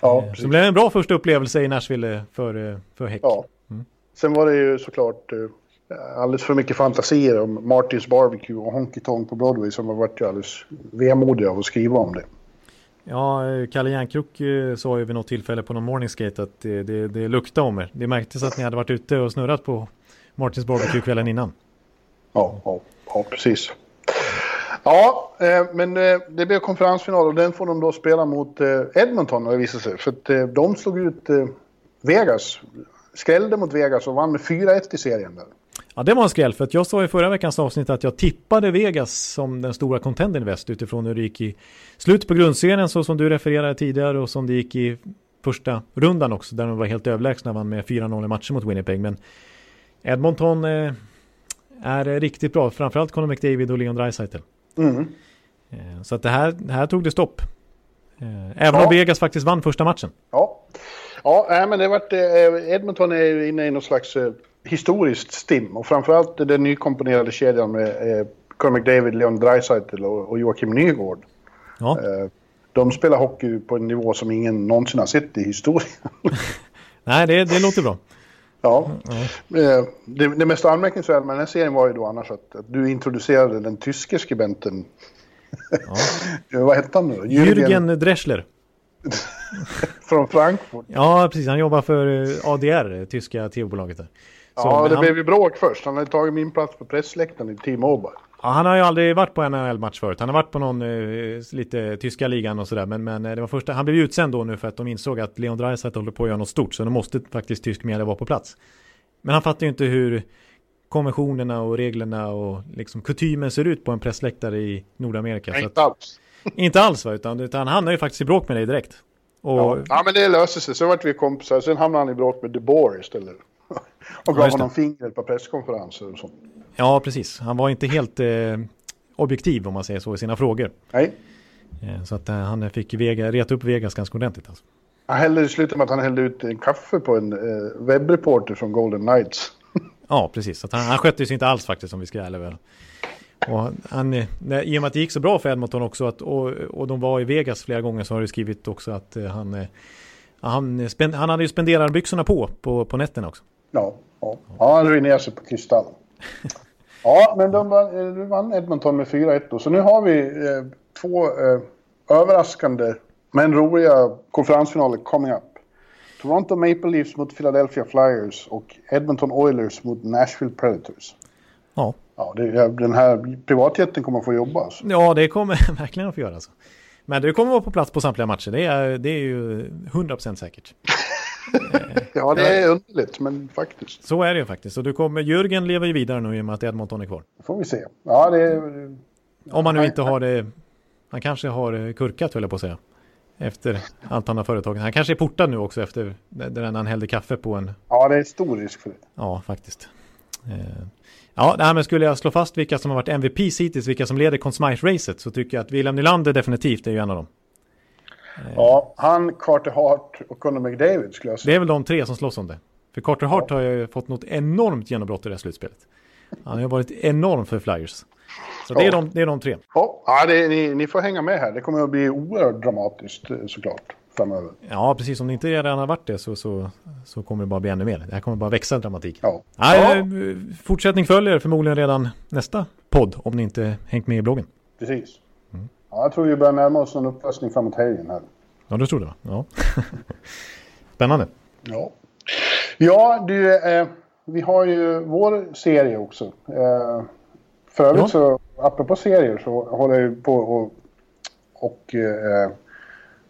S2: ja, eh, så det blev en bra första upplevelse i Nashville för, eh, för Häck.
S3: Ja. Mm. Sen var det ju såklart alldeles för mycket fantasier om Martins Barbecue och Honky Tonk på Broadway som har varit alldeles vemodiga av att skriva om det.
S2: Ja, eh, Kalle Järnkrok eh, sa ju vid något tillfälle på någon morningskate att det, det, det luktade om er. Det märktes att ni hade varit ute och snurrat på Martins Barbecue kvällen innan.
S3: Ja, ja, ja precis. Ja, eh, men eh, det blev konferensfinal och den får de då spela mot eh, Edmonton har det visat sig. För att eh, de slog ut eh, Vegas, skrällde mot Vegas och vann med 4-1 i serien där.
S2: Ja, det var en skräll för att jag sa i förra veckans avsnitt att jag tippade Vegas som den stora contendern i väst utifrån hur det gick i slutet på grundserien så som du refererade tidigare och som det gick i första rundan också där de var helt överlägsna vann med 4-0 i matcher mot Winnipeg. Men Edmonton eh, är riktigt bra, framförallt Conor McDavid och Leon Draisaitl. Mm. Eh, så att det här, det här tog det stopp. Eh, även ja. om Vegas faktiskt vann första matchen.
S3: Ja, ja men det varit, eh, Edmonton är inne i någon slags historiskt stim och framförallt den nykomponerade kedjan med eh, Conor McDavid, Leon Draisaitl och, och Joakim Nygård. Ja. Eh, de spelar hockey på en nivå som ingen någonsin har sett i historien.
S2: Nej, det, det låter bra.
S3: Ja, mm. det, det mest anmärkningsvärda med den här serien var ju då annars att, att du introducerade den tyske skribenten. Ja. Vad hette han nu
S2: Jürgen, Jürgen Dreschler.
S3: Från Frankfurt.
S2: Ja, precis. Han jobbar för eh, ADR, tyska tv-bolaget där.
S3: Ja, det han... blev ju bråk först. Han hade tagit min plats på pressläktaren i Team Mobile.
S2: Ja, han har ju aldrig varit på en NHL-match förut. Han har varit på någon eh, lite tyska ligan och sådär. Men, men eh, det var första, han blev utsänd då nu för att de insåg att Leon Draisaitl håller på att göra något stort. Så då måste faktiskt tysk media vara på plats. Men han fattar ju inte hur konventionerna och reglerna och liksom kutymen ser ut på en pressläktare i Nordamerika.
S3: Nej, inte alls.
S2: inte alls va, utan, utan han hamnar ju faktiskt i bråk med dig direkt.
S3: Och... Ja. ja, men det löser sig. Så vart vi kompisar. Sen hamnade han i bråk med DeBoer istället. Och gav ja, honom fingret på presskonferenser och sånt.
S2: Ja, precis. Han var inte helt eh, objektiv om man säger så i sina frågor.
S3: Nej.
S2: Eh, så att eh, han fick Vega, reta upp Vegas ganska ordentligt. Alltså.
S3: Han hällde i slutet med att han hällde ut en kaffe på en eh, webbreporter från Golden Knights.
S2: ja, precis. Så han, han skötte sig inte alls faktiskt om vi ska ärliga väl. Och han, eh, när, I och med att det gick så bra för Edmonton också att, och, och de var i Vegas flera gånger så har du skrivit också att eh, han, han, spend, han hade ju spenderat byxorna på, på på nätterna också.
S3: Ja, ja. ja han ruinerade sig på kristall. Ja, men de vann, de vann Edmonton med 4-1 Så nu har vi eh, två eh, överraskande men roliga konferensfinaler coming up. Toronto Maple Leafs mot Philadelphia Flyers och Edmonton Oilers mot Nashville Predators.
S2: Ja.
S3: Ja, det, den här privatjätten kommer att få jobba. Alltså.
S2: Ja, det kommer verkligen att få göra. Alltså. Men du kommer att vara på plats på samtliga matcher. Det är, det är ju 100% säkert.
S3: ja, det är underligt, men faktiskt.
S2: Så är det ju faktiskt. Och du kommer, Jörgen lever ju vidare nu i och med att Edmonton är kvar.
S3: Det får vi se. Ja, det...
S2: Om man nu inte har det... Han kanske har kurkat, höll jag på att säga. Efter allt han har företagit. Han kanske är portad nu också efter när han hällde kaffe på en...
S3: Ja, det är stor risk för det.
S2: Ja, faktiskt. Eh, ja, nej, men skulle jag slå fast vilka som har varit MVP hittills, vilka som leder Conn racet så tycker jag att William Nylander definitivt är ju en av dem.
S3: Ja, han, Carter Hart och Conor McDavid skulle jag säga.
S2: Det är väl de tre som slåss om det. För Carter Hart ja. har ju fått något enormt genombrott i det här slutspelet. Han har varit enorm för Flyers. Så ja. det, är de, det är de tre.
S3: Ja, det, ni, ni får hänga med här. Det kommer att bli oerhört dramatiskt eh, såklart framöver.
S2: Ja, precis. Om det inte redan har varit det så, så, så kommer det bara bli ännu mer. Det här kommer bara växa dramatik. Ja. Ja. Eh, fortsättning följer förmodligen redan nästa podd om ni inte hängt med i bloggen.
S3: Precis. Ja, jag tror vi börjar närma oss en upplösning framåt helgen här.
S2: Ja, du tror det? Ja. Spännande.
S3: Ja, ja du, eh, vi har ju vår serie också. Eh, för övrigt ja. så, apropå serier, så håller jag på och, och eh,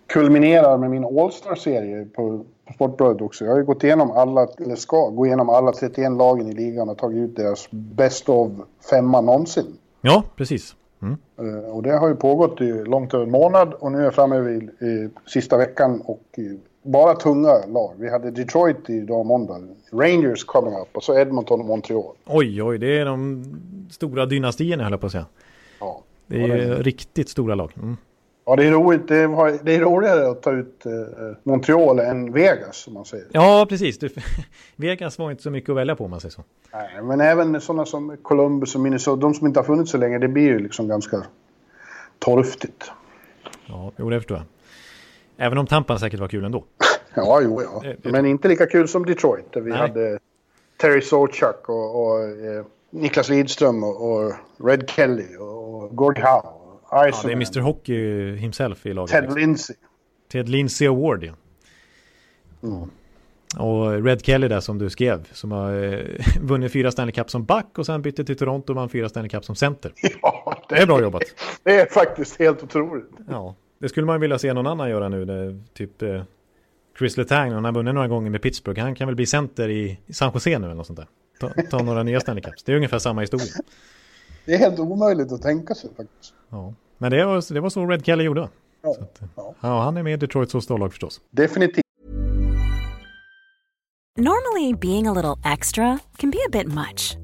S3: kulminerar med min All-Star-serie på, på Sportbladet också. Jag har ju gått igenom alla, eller ska gå igenom alla 31 lagen i ligan och tagit ut deras best of femma någonsin.
S2: Ja, precis.
S3: Mm. Eh, och det har ju pågått i långt över en månad och nu är jag framme vid i sista veckan och bara tunga lag. Vi hade Detroit idag måndag, Rangers coming up och så Edmonton och Montreal.
S2: Oj, oj, det är de stora dynastierna höll jag på att säga.
S3: Ja.
S2: Det är, det riktigt stora lag. Mm.
S3: Ja, det är roligt. Det är, det är roligare att ta ut eh, Montreal än Vegas, som man säger.
S2: Ja, precis. Du, Vegas var inte så mycket att välja på, om man säger så.
S3: Nej, men även sådana som Columbus och Minnesota, de som inte har funnits så länge, det blir ju liksom ganska torftigt.
S2: Ja, jo, det förstår jag. Även om Tampa säkert var kul ändå.
S3: ja, jo, ja. Men inte lika kul som Detroit, där vi Nej. hade Terry Sawchuk och, och eh, Niklas Lidström och, och, Red Kelly och, och Gord Howe
S2: Ja, det är Mr Hockey himself i laget.
S3: Ted liksom. Lindsay.
S2: Ted Lindsay Award, ja. Mm. Och Red Kelly där som du skrev, som har eh, vunnit fyra Stanley Cup som back och sen bytte till Toronto och vann fyra Stanley Cup som center. Ja, det, det är bra jobbat.
S3: Det är faktiskt helt otroligt.
S2: Ja, det skulle man vilja se någon annan göra nu. Det, typ eh, Chris Letang, han har vunnit några gånger med Pittsburgh. Han kan väl bli center i San Jose nu eller något sånt där. Ta, ta några nya Stanley Cups. Det är ungefär samma historia.
S3: Det är helt omöjligt att tänka sig faktiskt.
S2: Ja, men det var, det var så Red Kelly gjorde. Ja, att, ja. ja han är med i Detroits storlag förstås.
S3: Definitivt.
S4: Normally being a little extra can be a bit much.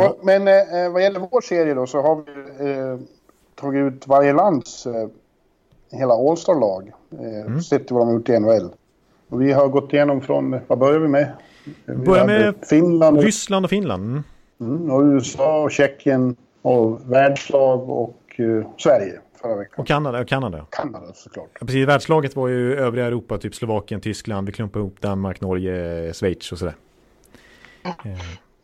S3: Ja, men eh, vad gäller vår serie då så har vi eh, tagit ut varje lands eh, hela All-star-lag. Eh, mm. Sett vad de har gjort i NHL. Och vi har gått igenom från, vad börjar vi med?
S2: Vi börjar med Finland och, Ryssland och Finland. Mm.
S3: Mm, och USA och Tjeckien och världslag och uh, Sverige.
S2: Och Kanada. Och Kanada.
S3: Kanada såklart.
S2: Ja, precis, världslaget var ju övriga Europa, typ Slovakien, Tyskland. Vi klumpade ihop Danmark, Norge, Schweiz och sådär.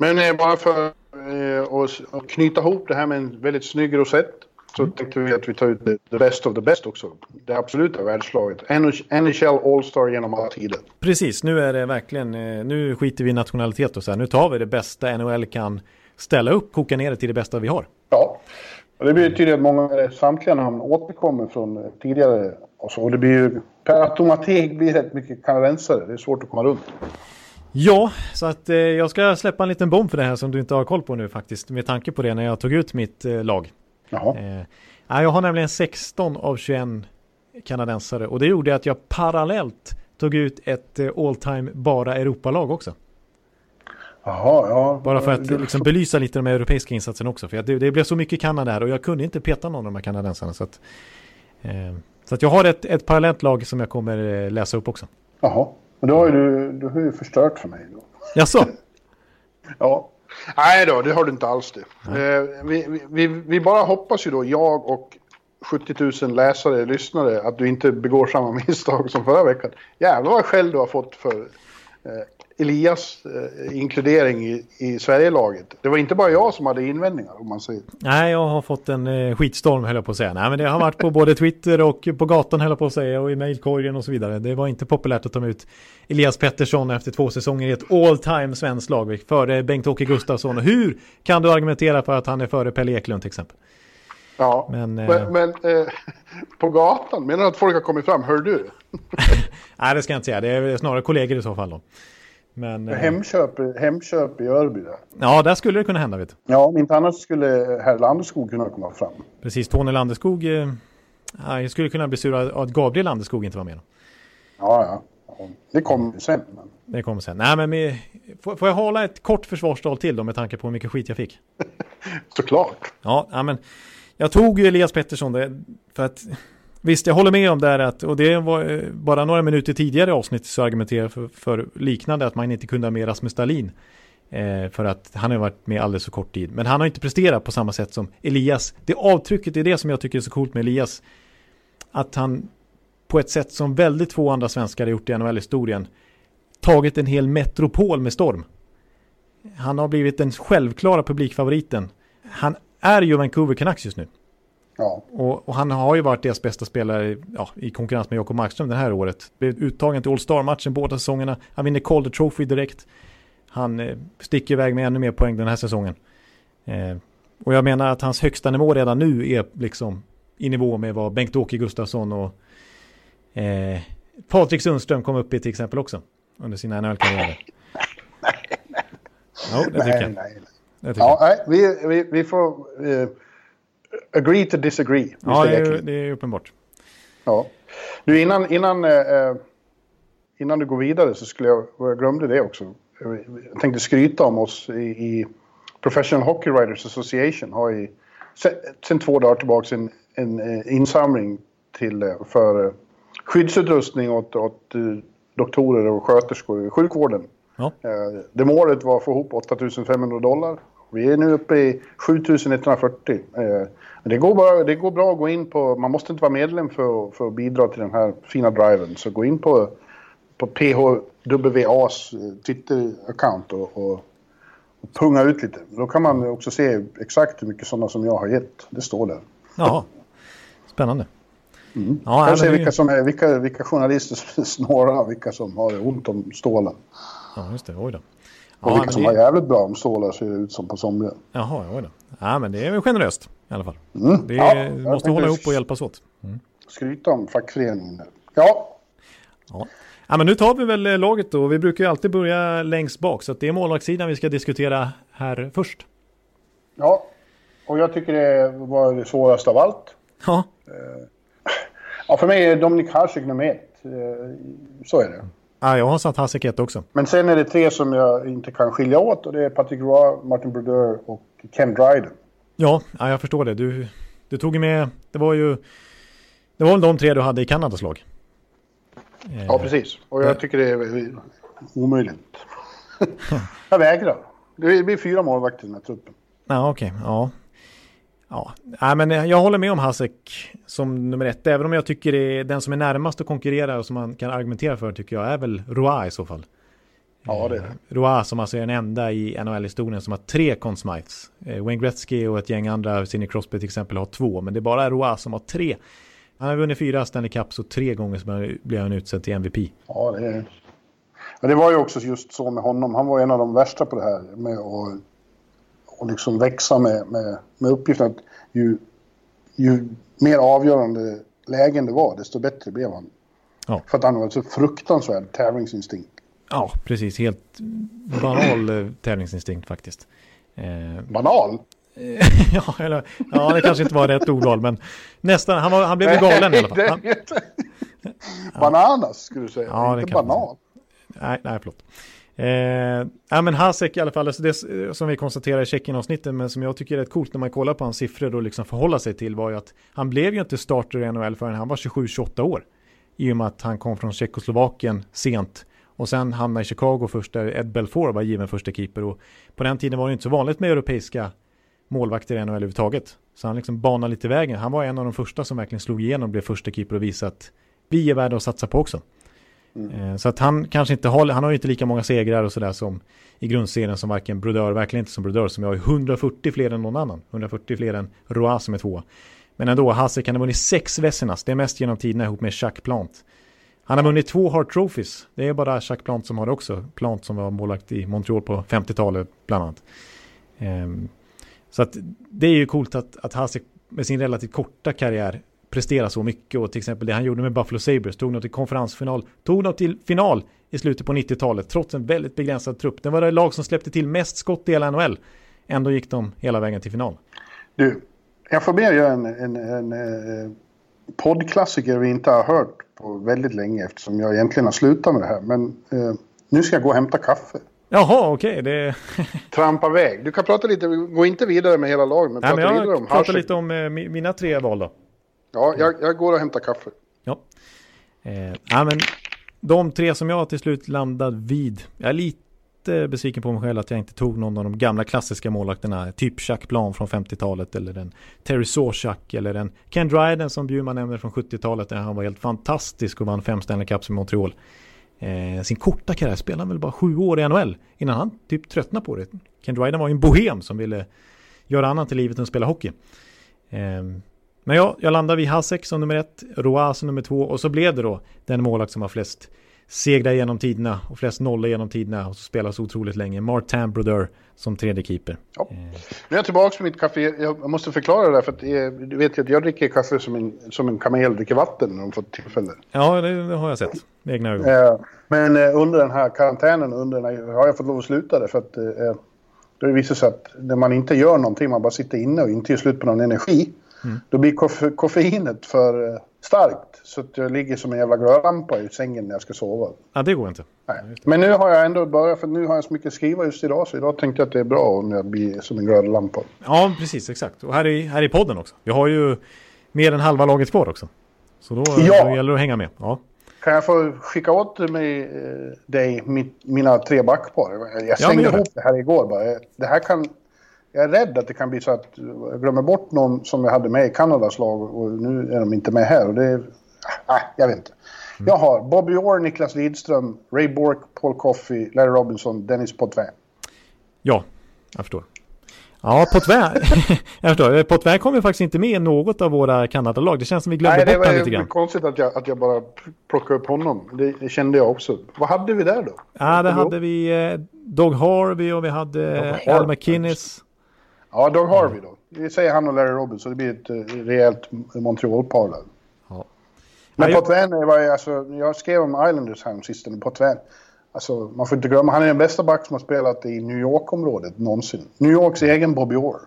S3: Men eh, bara för eh, att knyta ihop det här med en väldigt snygg rosett så mm. tänkte vi att vi tar ut the best of the best också. Det absoluta världslaget. NHL All-Star genom alla tider.
S2: Precis, nu är det verkligen, eh, nu skiter vi i nationalitet och så här. Nu tar vi det bästa NHL kan ställa upp, koka ner det till det bästa vi har.
S3: Ja, och det betyder att många, samtliga namn återkommer från tidigare och så. Och det blir ju, per automatik blir rätt mycket kanadensare. Det är svårt att komma runt.
S2: Ja, så att eh, jag ska släppa en liten bomb för det här som du inte har koll på nu faktiskt. Med tanke på det när jag tog ut mitt eh, lag.
S3: Jaha.
S2: Eh, jag har nämligen 16 av 21 kanadensare och det gjorde att jag parallellt tog ut ett eh, all time bara Europalag också.
S3: Jaha, ja.
S2: Bara för att liksom belysa lite de europeiska insatserna också. För det, det blev så mycket Kanada här och jag kunde inte peta någon av de här kanadensarna. Så att, eh, så att jag har ett, ett parallellt lag som jag kommer eh, läsa upp också.
S3: Jaha, och då har ju du, du har ju förstört för mig. Då.
S2: Jaså?
S3: ja. Nej då, det har du inte alls det. Eh, vi, vi, vi, bara hoppas ju då, jag och 70 000 läsare, lyssnare, att du inte begår samma misstag som förra veckan. Jävlar vad skäll du har fått för eh, Elias eh, inkludering i, i Sverigelaget. Det var inte bara jag som hade invändningar om man säger.
S2: Nej, jag har fått en eh, skitstorm höll jag på att säga. Nej, men det har varit på både Twitter och på gatan höll jag på att säga och i mailkorgen och så vidare. Det var inte populärt att ta ut Elias Pettersson efter två säsonger i ett all time svenskt lag före Bengt-Åke Gustafsson. Och hur kan du argumentera för att han är före Pelle Eklund till exempel?
S3: Ja, men, eh, men eh, på gatan, menar du att folk har kommit fram? Hör du?
S2: Nej, det ska jag inte säga. Det är snarare kollegor i så fall då. Men,
S3: eh, Hemköp, Hemköp i Örby där.
S2: Ja, där skulle det kunna hända. Vet.
S3: Ja, om inte annars skulle herr Landeskog kunna komma fram.
S2: Precis, Tony Landeskog. Eh, jag skulle kunna bli sur att Gabriel Landeskog inte var med.
S3: Ja, ja. Det kommer sen. Men...
S2: Det kommer sen. Nej, men med, får, får jag hålla ett kort försvarstal till då med tanke på hur mycket skit jag fick?
S3: Såklart.
S2: Ja, ja, men jag tog ju Elias Pettersson för att Visst, jag håller med om det här att, och det var eh, bara några minuter tidigare avsnitt så argumenterade för, för liknande att man inte kunde ha med Rasmus Dahlin. Eh, för att han har varit med alldeles för kort tid. Men han har inte presterat på samma sätt som Elias. Det avtrycket är det som jag tycker är så coolt med Elias. Att han på ett sätt som väldigt få andra svenskar har gjort i NHL-historien tagit en hel metropol med storm. Han har blivit den självklara publikfavoriten. Han är ju Vancouver Canucks just nu.
S3: Ja.
S2: Och, och, han har ju varit deras bästa spelare ja, i konkurrens med Jakob Markström det här året. Blev uttagen till All-Star-matchen båda säsongerna. Han vinner Calder Trophy direkt. Han eh, sticker iväg med ännu mer poäng den här säsongen. Eh, och jag menar att hans högsta nivå redan nu är liksom i nivå med vad Bengt-Åke Gustafsson och eh, Patrik Sundström kom upp i till exempel också. Under sina NHL-karriärer.
S3: Nej, nej. Jo, det tycker jag. Nej, nej. ja, nej, vi, vi, vi får... Eh, agree to disagree.
S2: Ja, det är, det är uppenbart.
S3: Ja. Du, innan, innan, eh, eh, innan du går vidare så skulle jag, jag glömde det också, jag tänkte skryta om oss i, i Professional Hockey Writers Association har i, sen, sen två dagar tillbaka en, en eh, insamling till, eh, för skyddsutrustning åt, åt doktorer och sköterskor i sjukvården.
S2: Ja.
S3: Det målet var att få ihop 8500 dollar. Vi är nu uppe i 7140. Eh, Det går, bara, det går bra att gå in på, man måste inte vara medlem för, att- för att bidra till den här fina driven. Så gå in på, på PHWAs eh, Twitter-account och, och, och punga ut lite. Då kan man också se exakt hur mycket sådana som jag har gett. Det står där.
S2: Jaha. Spännande.
S3: Mm.
S2: Ja, men det-
S3: vilka, som är, vilka, vilka journalister som snåla, vilka som har ont om stålen.
S2: Ja, just det. Oj då.
S3: Och
S2: Ja,
S3: vilka
S2: men
S3: som
S2: det-
S3: har jävligt bra om stålar ser ut som på somliga.
S2: Jaha, oj då. Ja, men det är väl generöst i alla fall.
S3: Mm.
S2: Det
S3: Ja,
S2: är, vi måste hålla ihop och hjälpas åt.
S3: Skryta om fackföreningen. där. Ja,
S2: Ja. ja, men nu tar vi väl eh, laget då. Vi brukar ju alltid börja längst bak, så att det är målvaktssidan vi ska diskutera här först.
S3: ja. Och jag tycker det var det svåraste av allt.
S2: Ja,
S3: Ja, för mig är Dominik Hasek nummer ett. Eh, Så är det.
S2: Ja jag har satt Hasek ett också.
S3: Men sen är det tre som jag inte kan skilja åt och det är Patrick Roy, Martin Brodeur och Ken Dryden.
S2: Ja, ja jag förstår det. Du, du tog med, det var ju, det var väl de tre du hade i Kanadas lag? Eh,
S3: Ja, precis. Och jag tycker det är omöjligt. jag vägrar. Det blir fyra målvakter i den här truppen.
S2: Ja, okej. Ja. Ja, Nej, men jag håller med om Hasek som nummer ett. Även om jag tycker det är den som är närmast att konkurrera och som man kan argumentera för tycker jag är väl Roy i så fall.
S3: Ja, det är det.
S2: Roy som alltså är den enda i NHL-historien som har tre Conn Smythes. Eh, Wayne Gretzky och ett gäng andra, Sidney Crosby till exempel, har två. Men det är bara Roy som har tre. Han har vunnit fyra Stanley Cups och tre gånger så blev han utsedd till MVP.
S3: Ja, det är... Men det var ju också just så med honom. Han var en av de värsta på det här med att och liksom växa med, med, med uppgiften att ju, ju mer avgörande lägen det var, desto bättre blev han.
S2: Ja.
S3: För att han var så fruktansvärd tävlingsinstinkt.
S2: Ja, precis. Helt banal eh, tävlingsinstinkt faktiskt. Eh,
S3: Banal.
S2: ja, eller, ja, det kanske inte var rätt ordval, men nästan. Han, var, han blev ju galen i alla fall. Han,
S3: Bananas skulle du säga,
S2: Ja,
S3: inte banan.
S2: nej, nej, förlåt. Eh, ja, men Hasek i alla fall, alltså det eh, som vi konstaterar i Tjeckien-avsnittet, men som jag tycker är rätt coolt när man kollar på hans siffror och liksom förhålla sig till var ju att han blev ju inte starter i NHL förrän han var 27-28 år. I och med att han kom från Tjeckoslovakien sent och sen hamnade i Chicago först där Ed Belfour var given första keeper och på den tiden var det inte så vanligt med europeiska målvakter i NHL överhuvudtaget. Så han liksom banade lite vägen. Han var en av de första som verkligen slog igenom och blev första keeper och visade att vi är värda att satsa på också. Mm. Eh, så att han kanske inte har, han har ju inte lika många segrar och sådär som i grundserien som varken Brodeur, verkligen inte som Brodeur som jag har 140 fler än någon annan. 140 fler än Roa som är tvåa. Men ändå, Hasek han har vunnit sex Vessinas, det är mest genom tiderna ihop med Jacques Plant. Han har vunnit två Hart Trophies, det är bara Jacques Plant som har det också. Plant som var målvakt i Montreal på 50-talet bland annat. Ehm, så att det är ju coolt att, att Hasek med sin relativt korta karriär presterar så mycket och till exempel det han gjorde med Buffalo Sabres, tog något till konferensfinal, tog något till final i slutet på 90-talet trots en väldigt begränsad trupp. Det var det lag som släppte till mest skott i hela NHL. Ändå gick de hela vägen till final.
S3: Du, jag får be göra en, en, en, eh, poddklassiker vi inte har hört på väldigt länge eftersom jag egentligen har slutat med det här. Men eh, nu ska jag gå och hämta kaffe.
S2: Jaha, okej, det...
S3: Trampa väg. Du kan prata lite, gå inte vidare med hela laget, men
S2: Nej,
S3: prata
S2: men
S3: vidare om
S2: jag pratar lite om eh, mi- mina tre val då.
S3: Ja, jag, jag går och hämtar kaffe.
S2: Ja. Eh, ja, men de tre som jag till slut landade vid. Jag är lite besviken på mig själv att jag inte tog någon av de gamla klassiska målvakterna. Typ Jacques Blanc från 50-talet eller en Terry Sawchuk eller en Ken Dryden som Bjurman nämner från 70-talet där han var helt fantastisk och vann fem Stanley Cups i Montreal. Eh, sin korta karriär spelade han väl bara sju år i NHL innan han typ tröttnade på det. Ken Dryden var ju en bohem som ville göra annat i livet än att spela hockey. Eh, men ja, jag landar vid Hasek som nummer ett, Roa som nummer två och så blev det då den målvakt som har flest segrar genom tiderna och flest nollor genom tiderna och spelar så otroligt länge. Martin Brodeur som tredje keeper.
S3: Ja. Nu är jag tillbaka med mitt kaffe. Jag måste förklara det där för att eh, du vet ju att jag dricker kaffe som en, som en kamel dricker vatten när de får tillfälle.
S2: Ja, det, det har jag sett med egna ögon.
S3: Eh, men eh, under den här karantänen under den här, har jag fått lov att sluta det för att eh, det visar sig att när man inte gör någonting, man bara sitter inne och inte ger slut på någon energi, då blir koff koffeinet för eh, starkt. Så att jag ligger som en jävla glödlampa i sängen när jag ska sova.
S2: Ja, det går inte.
S3: Nej. Men nu har jag ändå börjat, för nu har jag så mycket att skriva just idag, så idag tänkte jag att det är bra om jag blir som en glödlampa.
S2: Ja, precis, exakt. Och här i, här i podden också. Vi har ju mer än halva laget kvar också. Så då,
S3: Ja.
S2: då gäller det att hänga med. Ja.
S3: Kan jag få skicka åt mig, eh, dig mitt, mina tre backpar? Jag slängde
S2: det.
S3: ihop det här igår bara. Det här kan... Jag är rädd att det kan bli så att jag glömmer bort någon som jag hade med i Kanadas lag och nu är de inte med här. Och det är... Ah, jag vet inte.
S2: Mm.
S3: Jag har Bobby Orr, Niklas Lidström, Ray Bork, Paul Coffey, Larry Robinson, Dennis Potvin.
S2: ja, jag förstår. Ja, Potvin. jag förstår. Potvin kommer faktiskt inte med i något av våra Kanadalag. Det känns som vi glömde
S3: Nej, det
S2: bort honom lite
S3: var
S2: grann.
S3: konstigt att jag, att jag bara plockade upp honom. Det, det kände jag också. Vad hade vi där då?
S2: Ja, det hade vi eh, Doug Harvey och vi hade. Al McInnes.
S3: Ja, Doug Harvey då. Vi säger han och Larry Robinson. Det blir ett eh, rejält Montreal-par där.
S2: Ja.
S3: Men
S2: Ja,
S3: Potvin var ju alltså, jag skrev om Islanders här sist, Potvin. Alltså, man får inte glömma, han är den bästa back som har spelat i New York-området någonsin. New Yorks egen Bobby Orr.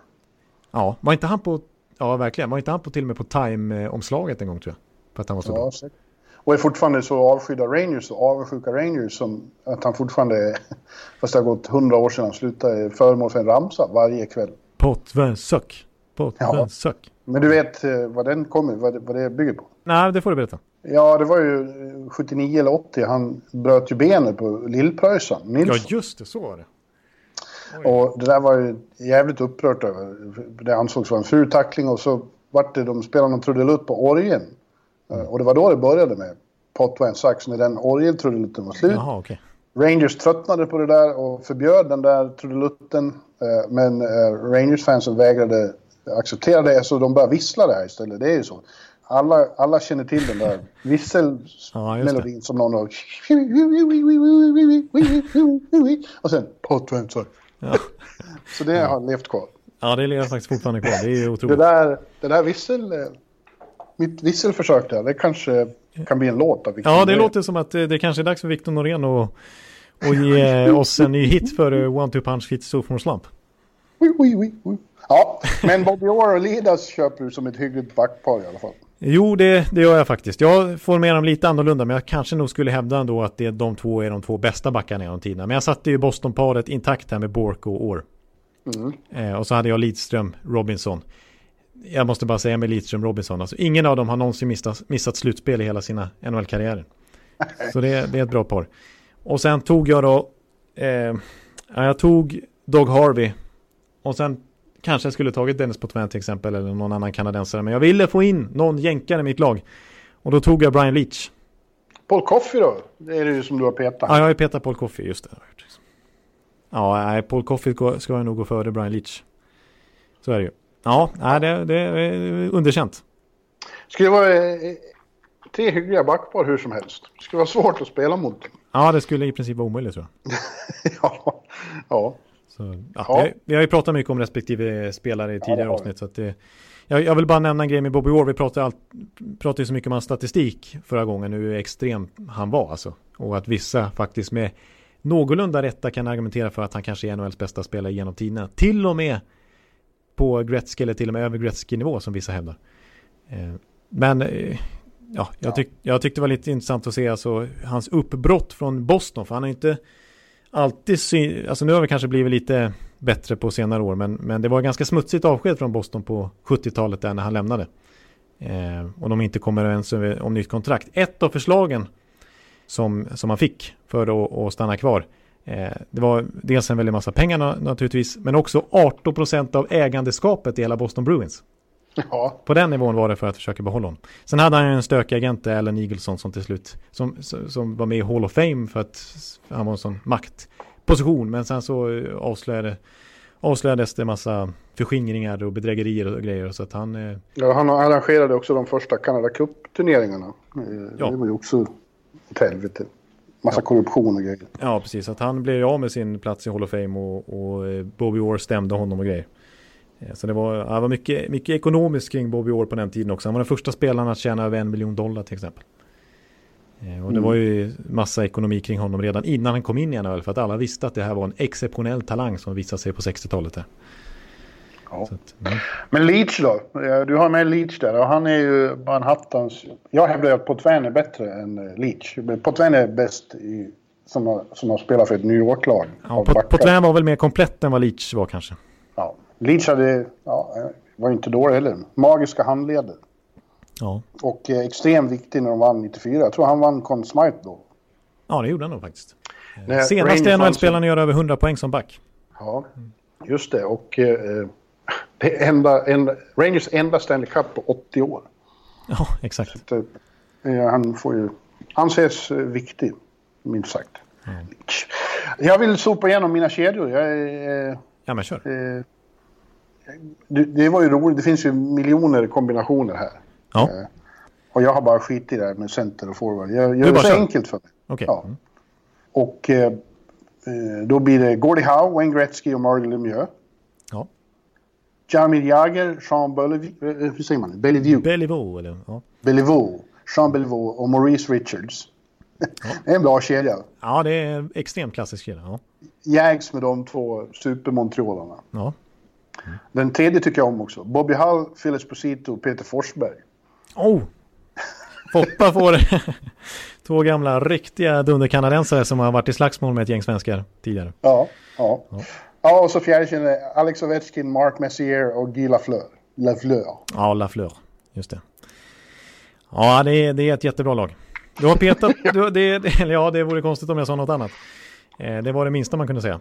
S2: Ja, var inte han på, ja verkligen, var inte han på till och med på Time-omslaget en gång tror jag? För att han var så bra.
S3: Ja, säkert. Och är fortfarande så avskydd av Rangers och avundsjuka Rangers som att han fortfarande fast det har gått hundra år sedan han slutade, är föremål för en ramsa varje kväll.
S2: Potvin suck. Potvin
S3: Ja. Men du vet eh, vad den kommer, vad det, vad det bygger på?
S2: Nej, det får du berätta.
S3: Ja, det var ju eh, 79 eller 80, han bröt ju benet på Lillpröjsan,
S2: Ja,
S3: Nilsson.
S2: just det, så var det.
S3: Och det där var ju jävligt upprört över. Det ansågs vara en ful tackling och så vart det, de spelade någon trudelutt på orgeln. Eh, Och det var då det började med Potvin Sax när den orgeltrudelutten var slut.
S2: Jaha, okej.
S3: Rangers tröttnade på det där och förbjöd den där trudelutten. Eh, Men eh, Rangers-fansen vägrade acceptera det så de började vissla det här istället. Det är ju så. Alla, alla känner till den där
S2: Ja,
S3: visselmelodin som någon har... Och sen.
S2: Ja.
S3: Så det har levt kvar.
S2: ja, det lever faktiskt fortfarande kvar. Det är ju
S3: Det
S2: otroligt.
S3: där, det där vissel... eh, Mitt visselförsök där, det kanske kan bli en låt av Victor
S2: Ja, det
S3: Norén.
S2: låter som att det kanske är dags för Victor Norén att och ge oss en ny hit för eh, One Two Punch Hit Sophomore Slump.
S3: Ui, ui, ui, ui. Ja, men Bobby Orr och Lidas köper du som ett hyggligt backpar i alla fall.
S2: Jo, det, det gör jag faktiskt. Jag formerar dem lite annorlunda, men jag kanske nog skulle hävda ändå att det, de två är de två bästa backarna genom tiderna. Men jag satte ju Boston-paret intakt här med Bork och Orr. Eh, och så hade jag Lidström, Robinson. Jag måste bara säga med Lidström, Robinson. Alltså, ingen av dem har någonsin missat, missat slutspel i hela sina NHL-karriärer. Så det, det är ett bra par. Och sen tog jag då, eh, ja, jag tog Doug Harvey. Och sen kanske jag skulle tagit Dennis Potvin till exempel eller någon annan kanadensare. Men jag ville få in någon jänkare i mitt lag. Och då tog jag Brian Leach.
S3: Paul Coffey då? Det är det ju som du har petat.
S2: Ja, jag har ju petat Paul Coffey, just det. Ja, nej, Paul Coffey ska- jag nog gå före Brian Leach. Så är det ju. Ja, nej, det, det är underkänt.
S3: Skulle vara eh, tre hyggliga backpar hur som helst. Det skulle vara svårt att spela mot.
S2: Ja, det skulle i princip vara omöjligt tror jag.
S3: ja, ja.
S2: Så, ja,
S3: Ja.
S2: Vi, vi har ju pratat mycket om respektive spelare i tidigare
S3: vi.
S2: avsnitt. Så att det, jag, jag vill bara nämna en grej med Bobby Orr. Vi pratade, allt, pratade ju så mycket om hans statistik förra gången. Hur extrem han var alltså. Och att vissa faktiskt med någorlunda rätta kan argumentera för att han kanske är NHLs bästa spelare genom tiderna. Till och med på Gretzky eller till och med över Gretzky-nivå som vissa hävdar. Eh, men eh, ja, jag, tyck, jag tyckte det var lite intressant att se alltså, hans uppbrott från Boston. För han har inte alltid sy- alltså nu har vi kanske blivit lite bättre på senare år. Men, men det var ganska smutsigt avsked från Boston på 70-talet där när han lämnade. Eh, och de inte kommer överens över- om nytt kontrakt. Ett av förslagen som, som han fick för att, att stanna kvar. Eh, det var dels en väldig massa pengar na- naturligtvis. Men också 18% av ägandeskapet i hela Boston Bruins.
S3: Ja.
S2: På den nivån var det för att försöka behålla honom. Sen hade han ju en stökig agent, Allen Eagleson, som till slut som, som var med i Hall of Fame för att han var en sån maktposition. Men sen så eh, avslöjade, avslöjades det massa förskingringar och bedrägerier och grejer. Så att han, eh,
S3: ja. Han arrangerade också de första Canada Cup-turneringarna. Eh,
S2: Ja.
S3: Det var ju också ett helvete. Massa korruption och grejer.
S2: ja precis, att han blev av med sin plats i Hall of Fame och, och Bobby Orr stämde honom och grejer. Eh, Så det var, ja, det var mycket, mycket ekonomiskt kring Bobby Orr på den tiden också. Han var den första spelaren att tjäna över en miljon dollar till exempel. Eh, Och det var ju massa ekonomi kring honom redan innan han kom in i NHL för att alla visste att det här var en exceptionell talang som visade sig på 60-talet. Där.
S3: Ja.
S2: Att, mm.
S3: Men Leach då? Eh, Du har med Leach där och han är ju bara en hattans... Jag hävdar att Potvin är bättre än Leach. Potvin är bäst i, som, har, som har spelat för ett New York-lag.
S2: ja. Potvin var väl mer komplett än vad Leach var kanske.
S3: Ja. Leach hade, ja, var inte dålig heller. Magiska handleder.
S2: Ja.
S3: Och eh, extremt viktig när de vann 94. Jag tror han vann Conn Smythe då.
S2: ja, det gjorde han nog faktiskt.
S3: När
S2: Senaste NHL-spelaren gör över 100 poäng som back.
S3: Ja, just det. Och eh, det är enda, en, Rangers enda Stanley Cup på 80 år.
S2: Ja, exakt.
S3: Det, eh, han får ju anses eh, viktig, minst sagt. Jag vill sopa igenom mina kedjor. Jag, är, eh,
S2: Ja, men kör.
S3: Det, var ju roligt. Det finns ju miljoner kombinationer här.
S2: Ja,
S3: Eh, och jag har bara skit i det här med center och forward. Jag gör det så enkelt för mig.
S2: okej.
S3: Ja. Och eh, eh, då blir det Gordie Howe, Wayne Gretzky och Marty Lemieux.
S2: Ja.
S3: Jaromir Jagr, Jean Bellevue, eh, hur säger man? Bellevue.
S2: Bellevue, eller? Ja.
S3: Bellevue, Jean Bellevue och Maurice Richards. det är en bra kedja.
S2: ja, det är extremt klassisk kedja. Ja.
S3: Jags med de två supermontrealarna.
S2: Ja.
S3: Den tredje tycker jag om också. Bobby Hull, Phil Esposito och Peter Forsberg.
S2: Oh! Foppa får två gamla riktiga dunderkanadensare som har varit i slagsmål med ett gäng svenskar tidigare.
S3: Ja, ja. Ja, och så fjärde är Alex Ovechkin, Mark Messier och Guy Lafleur. Lafleur.
S2: Ja, Lafleur. Just det. Ja, det är, det är ett jättebra lag. Du har petat... Du, det, det, ja, det vore konstigt om jag sa något annat. Eh, det var det minsta man kunde säga.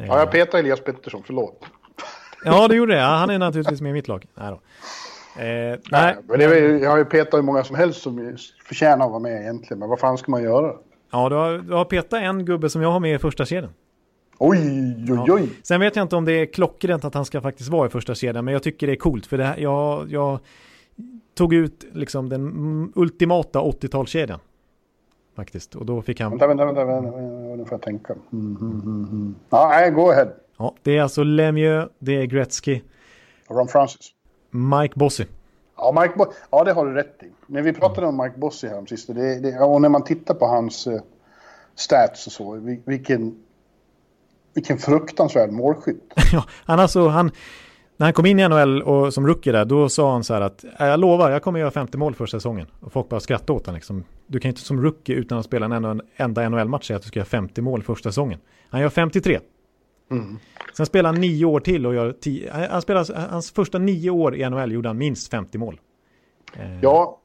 S2: Eh,
S3: Ja, jag petar Elias Pettersson, förlåt.
S2: Ja, det gjorde det. Ja, han är naturligtvis med i mitt lag. Nej då. Eh, nej.
S3: Men det jag har ju petat hur många som helst som förtjänar att vara med egentligen. Men vad fan ska man göra?
S2: Ja, du har, du har petat en gubbe som jag har med i första kedjan.
S3: Oj, oj, oj.
S2: Sen vet jag inte om det är klockrent att han ska faktiskt vara i första kedjan, men jag tycker det är coolt för det här, jag, jag tog ut liksom den ultimata 80-talskedjan. Faktiskt, och då fick han...
S3: Vänta, vänta, vänta, vänta, vänta, nu får jag tänka. Mm, mm, mm, mm. Ja, go ahead.
S2: Ja, det är alltså Lemieux, det är Gretzky,
S3: Ron Francis.
S2: Mike Bossy.
S3: Ja, Mike Bo- ja, det har du rätt i. När vi pratade om Mike Bossy här om sist, och, det, det, och när man tittar på hans eh, stats och så, vil- vilken, vilken fruktansvärd målskytt.
S2: Ja, han alltså, han, när han kom in i NHL och som rookie där, då sa han så här att "Äh, jag lovar, jag kommer göra 50 mål för säsongen. Och folk bara skrattade åt honom liksom. Du kan inte som rookie utan att spela en enda- enda NHL-match säga att du ska göra 50 mål första säsongen. Han gör 53. Sen spelar han nio år till och gör 10, han spelar, hans första nio år i NHL gjorde han minst 50 mål. Eh,
S3: Ja,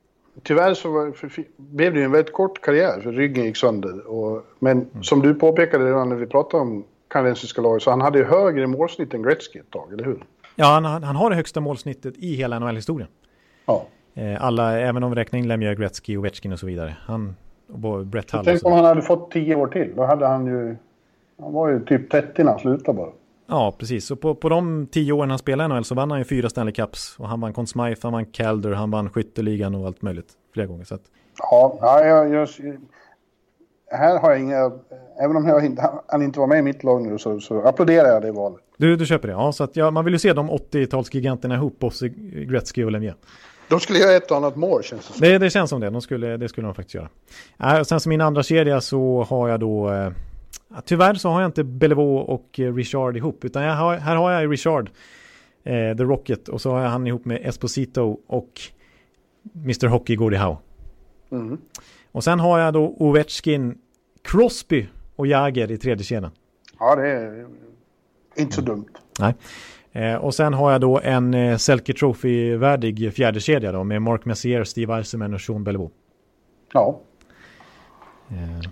S3: tyvärr så var, för, för, blev det ju en väldigt kort karriär, för ryggen gick sönder. Och, men som du påpekade redan när vi pratade om kanadensiska laget, så han hade ju högre målsnitt än Gretzky ett tag, eller hur?
S2: Ja, han, han har det högsta målsnittet i hela NHL-historien.
S3: Ja.
S2: Eh, alla, även om vi räknar in Lemieux, Gretzky, Ovechkin och så vidare. Han, och Brett Hull.
S3: Tänk om han hade fått tio år till, då hade han ju... Han var ju typ 30 när han slutade bara.
S2: Ja, precis. Så på, på de tio åren han spelade i NHL så vann han ju fyra Stanley Cups. Och han vann Conn Smythe, han vann Calder, han vann skytteligan och allt möjligt. Flera gånger. Så att,
S3: Ja, ja jag, jag, här har jag inga... Även om jag inte, han inte var med i mitt lag nu så, så applåderar jag det valet.
S2: du, du köper det? Ja, så att ja, man vill ju se de 80-talsgiganterna ihop, Bosse, Gretzky och Lemieux.
S3: De skulle göra ett och annat mål känns det som.
S2: Det, det känns som det, de skulle, det skulle de faktiskt göra. Äh, sen som min andra kedja så har jag då... Eh, tyvärr så har jag inte Bellevaux och eh, Richard ihop, utan har, här har jag Richard, eh, The Rocket, och så har jag han ihop med Esposito och Mr Hockey Gordie Howe.
S3: Mm.
S2: Och sen har jag då Ovechkin, Crosby och Jagger i tredje kedjan.
S3: Ja, det är inte så dumt.
S2: Nej. Eh, och sen har jag då en eh, Selke Trophy-värdig fjärde kedja då med Mark Messier, Steve Eisenman och Sean Bellevaux.
S3: Ja,
S2: Eh,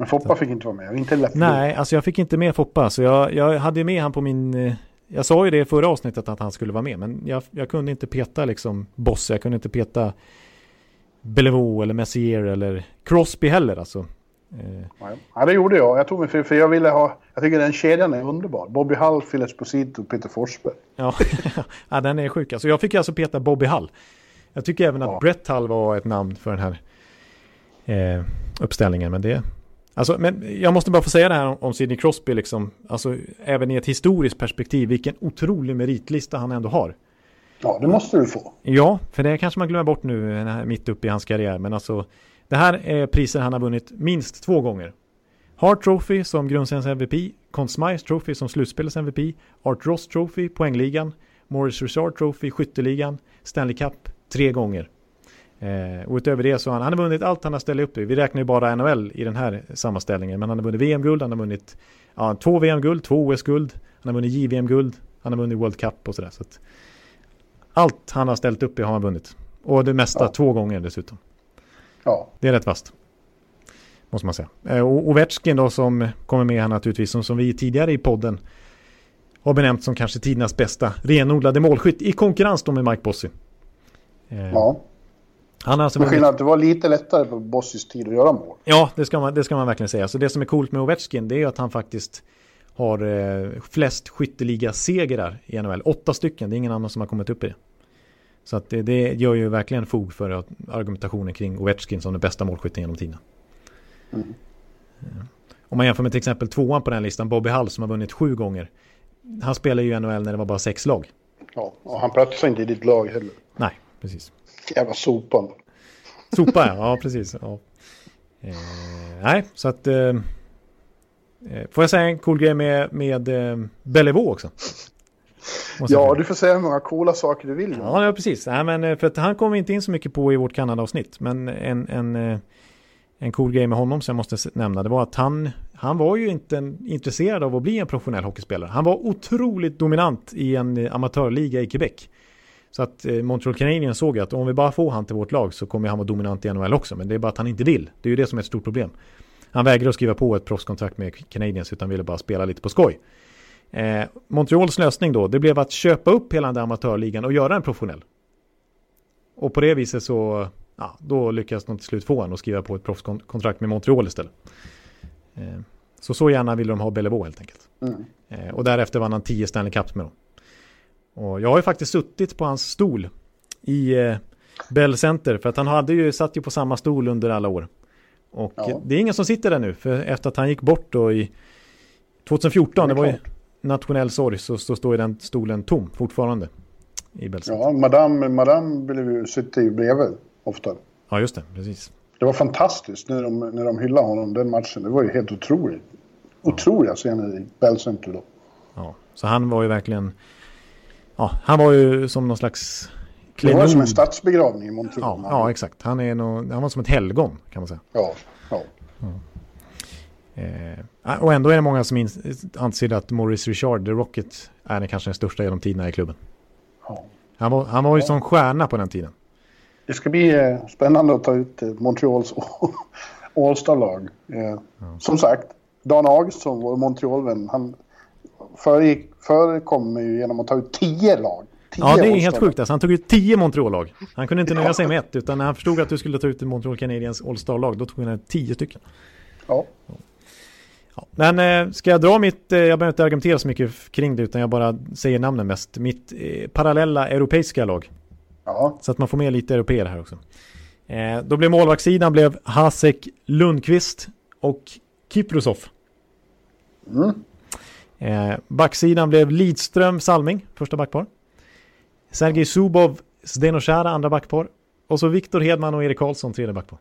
S3: men Foppa fick inte vara med. Inte lätt.
S2: nej, alltså jag fick inte med Foppa, så jag, jag hade med han på min... Eh, jag sa ju det i förra avsnittet att han skulle vara med, men jag, jag kunde inte peta liksom Boss, jag kunde inte peta Bellevaux eller Messier eller Crosby heller alltså. Eh,
S3: Nej. Ja, det gjorde jag. Jag tog mig för, för jag ville ha... Jag tycker den kedjan är underbar. Bobby Hull, Phil Esposito och Peter Forsberg.
S2: Ja, ja den är sjuk. Alltså jag fick alltså peta Bobby Hull. Jag tycker även att
S3: Ja.
S2: Brett Hull var ett namn för den här eh, uppställningen. Men det... Alltså, men jag måste bara få säga det här om, Sidney Crosby, liksom. Alltså, även i ett historiskt perspektiv, vilken otrolig meritlista han ändå har.
S3: Ja, det måste du få.
S2: Ja, för det kanske man glömmer bort nu eh, mitt uppe i hans karriär. Men alltså, det här är priser han har vunnit minst två gånger. Hart Trophy som grundseriens MVP, Conn Smythe Trophy som slutspelets MVP, Art Ross Trophy, poängligan, Morris Richard Trophy, skytteligan, Stanley Cup tre gånger. Eh, och utöver det så har han, han har vunnit allt han har ställt upp i. Vi räknar ju bara NHL i den här sammanställningen. Men han har vunnit VM-guld, han har vunnit ja, två VM-guld, två OS-guld, han har vunnit JVM-guld, han har vunnit World Cup och sådär. Så att allt han har ställt upp i har han vunnit. Och det mesta
S3: Ja.
S2: två gånger dessutom.
S3: Ja,
S2: Det är rätt vasst. Måste man säga. Eh, Och Ovechkin då som kommer med här naturligtvis, som, som vi tidigare i podden har benämnt som kanske tidernas bästa renodlade målskytt i konkurrens då med Mike Bossy. Eh,
S3: ja.
S2: Han alltså
S3: att det var lite lättare på Bossys tid att göra mål.
S2: Ja, det ska, man, det ska man verkligen säga. Så det som är coolt med Ovechkin det är att han faktiskt har eh, flest skytteliga-segrar i NHL. Åtta stycken, det är ingen annan som har kommit upp i det. Så att det, det gör ju verkligen fog för att argumentationen kring Ovechkin som den bästa målskytten genom tiden.
S3: Mm.
S2: Eh, Om man jämför med till exempel tvåan på den här listan, Bobby Hull som har vunnit sju gånger. Han spelar ju i NHL när det var bara sex lag.
S3: Ja, och han platsar inte i ditt lag heller.
S2: Nej, precis.
S3: Jävla sopan.
S2: Sopa ja, ja precis. Ja. Eh, nej, så att... Eh, eh, får jag säga en cool grej med, med eh, Bellevaux också?
S3: Ja, du får säga hur många coola saker du vill.
S2: Ja, ja, precis. Nej, men, eh, för att han kommer vi inte in så mycket på i vårt Kanada-avsnitt. Men en, en, eh, en cool grej med honom som jag måste nämna, det var att han, han var ju inte intresserad av att bli en professionell hockeyspelare. Han var otroligt dominant i en amatörliga i Quebec. Så att eh, Montreal Canadiens såg att om vi bara får han till vårt lag så kommer han vara dominant i NHL också. Men det är bara att han inte vill. Det är ju det som är ett stort problem. Han vägrar att skriva på ett proffskontrakt med Canadiens utan ville bara spela lite på skoj. Eh, Montreals lösning då, det blev att köpa upp hela den där amatörligan och göra den professionell. Och på det viset så, ja, då lyckas de till slut få honom att skriva på ett proffskontrakt med Montreal istället. Eh, så så gärna ville de ha Bellevaux helt enkelt.
S3: Mm.
S2: Eh, och därefter vann han 10 Stanley Cups med dem. Och jag har ju faktiskt suttit på hans stol i eh, Bell Center för att han hade ju satt ju på samma stol under alla år. Och
S3: Ja.
S2: det är ingen som sitter där nu för efter att han gick bort då i 2014, det,
S3: Det
S2: var ju
S3: klart.
S2: nationell sorg, så, så står ju den stolen tom fortfarande i Bell Center.
S3: Ja, madame, madame blev ju sitta ju bredvid ofta.
S2: Ja, just det, precis.
S3: Det var fantastiskt när de, när de hyllade honom den matchen. Det var ju helt otroligt. Otroliga scener i Bell Center då.
S2: Ja, så han var ju verkligen, ja, han var ju som någon slags
S3: Det var som en
S2: klenod.
S3: stadsbegravning i Montreal.
S2: Ja, ja, exakt. Han, är nog, han var som ett helgon kan man säga.
S3: ja, ja.
S2: Eh, och ändå är det många som anser att Maurice Richard, The Rocket, är den kanske den största genom tiderna i klubben.
S3: ja.
S2: Han var, han var ju som stjärna på den tiden.
S3: Det ska bli eh, spännande att ta ut eh, Montreals All-star-lag. Eh, Som sagt, Dan Augustsson, vår Montreal-vän, han föregick, förekom ju genom att ta ut tio lag. Tio
S2: Ja, det är helt sjukt. Alltså, han tog ut tio Montreal-lag. Han kunde inte nöja sig med ett, utan när han förstod att du skulle ta ut Montreal Canadiens All-Star-lag, då tog han tio stycken.
S3: Ja.
S2: Ja. Men eh, ska jag dra mitt, eh, jag behöver inte argumentera så mycket kring det, utan jag bara säger namnen mest. Mitt eh, parallella europeiska lag.
S3: ja,
S2: Så att man får med lite europeer här också. Eh, då blev målvaktssidan blev Hasek Lundqvist och Kiprusov.
S3: Mm.
S2: Eh, backsidan blev Lidström Salming, första backpar. Sergej Zubov, Zdeno Chara, andra backpar. Och så Viktor Hedman och Erik Karlsson, tredje backpar.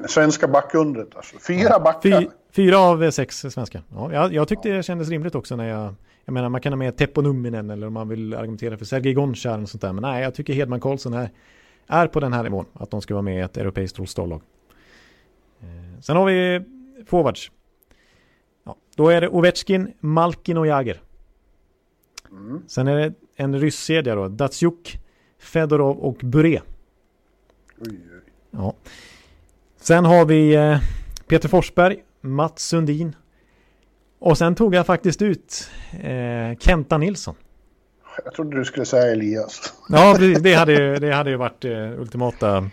S3: äh, svenska backundret alltså. Fyra backar.
S2: Fy, fyra av sex svenskar. Ja, jag, jag tyckte det kändes rimligt också när jag... Jag menar man kan ha med Teppo Numminen eller om man vill argumentera för Sergej Gonchar och sånt där. Men nej, jag tycker Hedman Karlsson är, är på den här nivån. Att de ska vara med i ett europeiskt All-Star-lag. Eh, sen har vi forwards. Då är det Ovechkin, Malkin och Jagr.
S3: Mm.
S2: Sen är det en rysskedja då. Datsjuk, Fedorov och Bure. Ja. Sen har vi eh, Peter Forsberg, Mats Sundin. Och sen tog jag faktiskt ut eh, Kenta Nilsson.
S3: Jag trodde du skulle säga Elias.
S2: Ja, det, det, hade, ju- det hade ju varit eh, ultimata.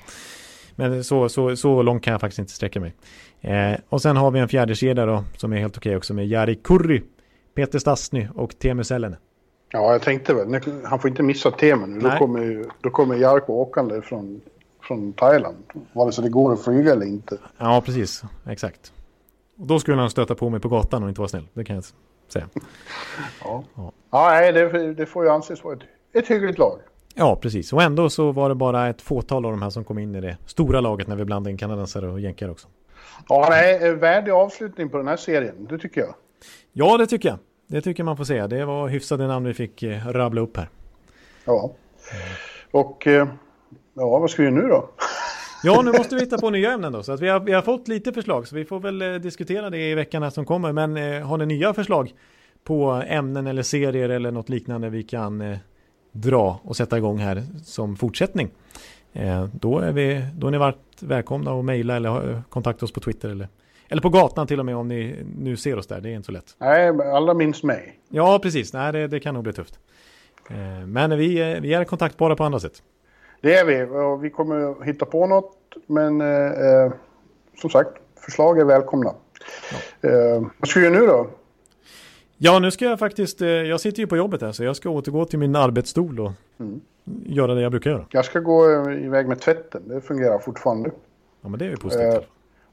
S2: Men så, så, så långt kan jag faktiskt inte sträcka mig. Eh, och sen har vi en fjärde kedja då som är helt okej också med Jari Kurri, Peter Stastny och Teemu Selänne.
S3: Ja, jag tänkte väl. Han får inte missa temen nu. Då kommer, då kommer Jarko åkande från, från Thailand. Vare sig det går att flyga eller inte.
S2: Ja, precis. Exakt. Och då skulle han stöta på mig på gatan och inte vara snäll. Det kan jag säga.
S3: Ja,
S2: Ja.
S3: ja nej, det, det får ju anses vara ett, ett hyggligt lag.
S2: Ja, precis. Och ändå så var det bara ett fåtal av de här som kom in i det stora laget när vi blandade in kanadensare och jänkare också.
S3: Ja, nej, eh, värdig avslutning på den här serien. Det tycker jag.
S2: Ja, det tycker jag. Det tycker man får säga. Det var hyfsade namn vi fick eh, rabbla upp här.
S3: Ja. Och eh, ja, vad ska vi nu då?
S2: Ja, nu måste vi hitta på nya ämnen då. Så att vi, har, vi har fått lite förslag, så vi får väl diskutera det i veckan som kommer. Men eh, har ni nya förslag på ämnen eller serier eller något liknande vi kan eh, dra och sätta igång här som fortsättning. Eh, då, är vi, då är ni varit välkomna att mejla eller kontakta oss på Twitter eller, eller på gatan till och med om ni nu ser oss där. Det är inte så lätt.
S3: Nej, alla minns mig.
S2: Ja, precis. Nej, det, det kan nog bli tufft. Eh, men vi, vi är kontaktbara på andra sätt.
S3: Det är vi och vi kommer hitta på något. Men eh, som sagt, förslag är välkomna. Ja. Eh, vad ska du göra nu då?
S2: Ja, nu ska jag faktiskt, eh, jag sitter ju på jobbet här så jag ska återgå till min arbetsstol och mm. Göra det jag brukar göra.
S3: Jag ska gå eh, iväg med tvätten, det fungerar fortfarande.
S2: Ja, men det är ju positivt. Eh,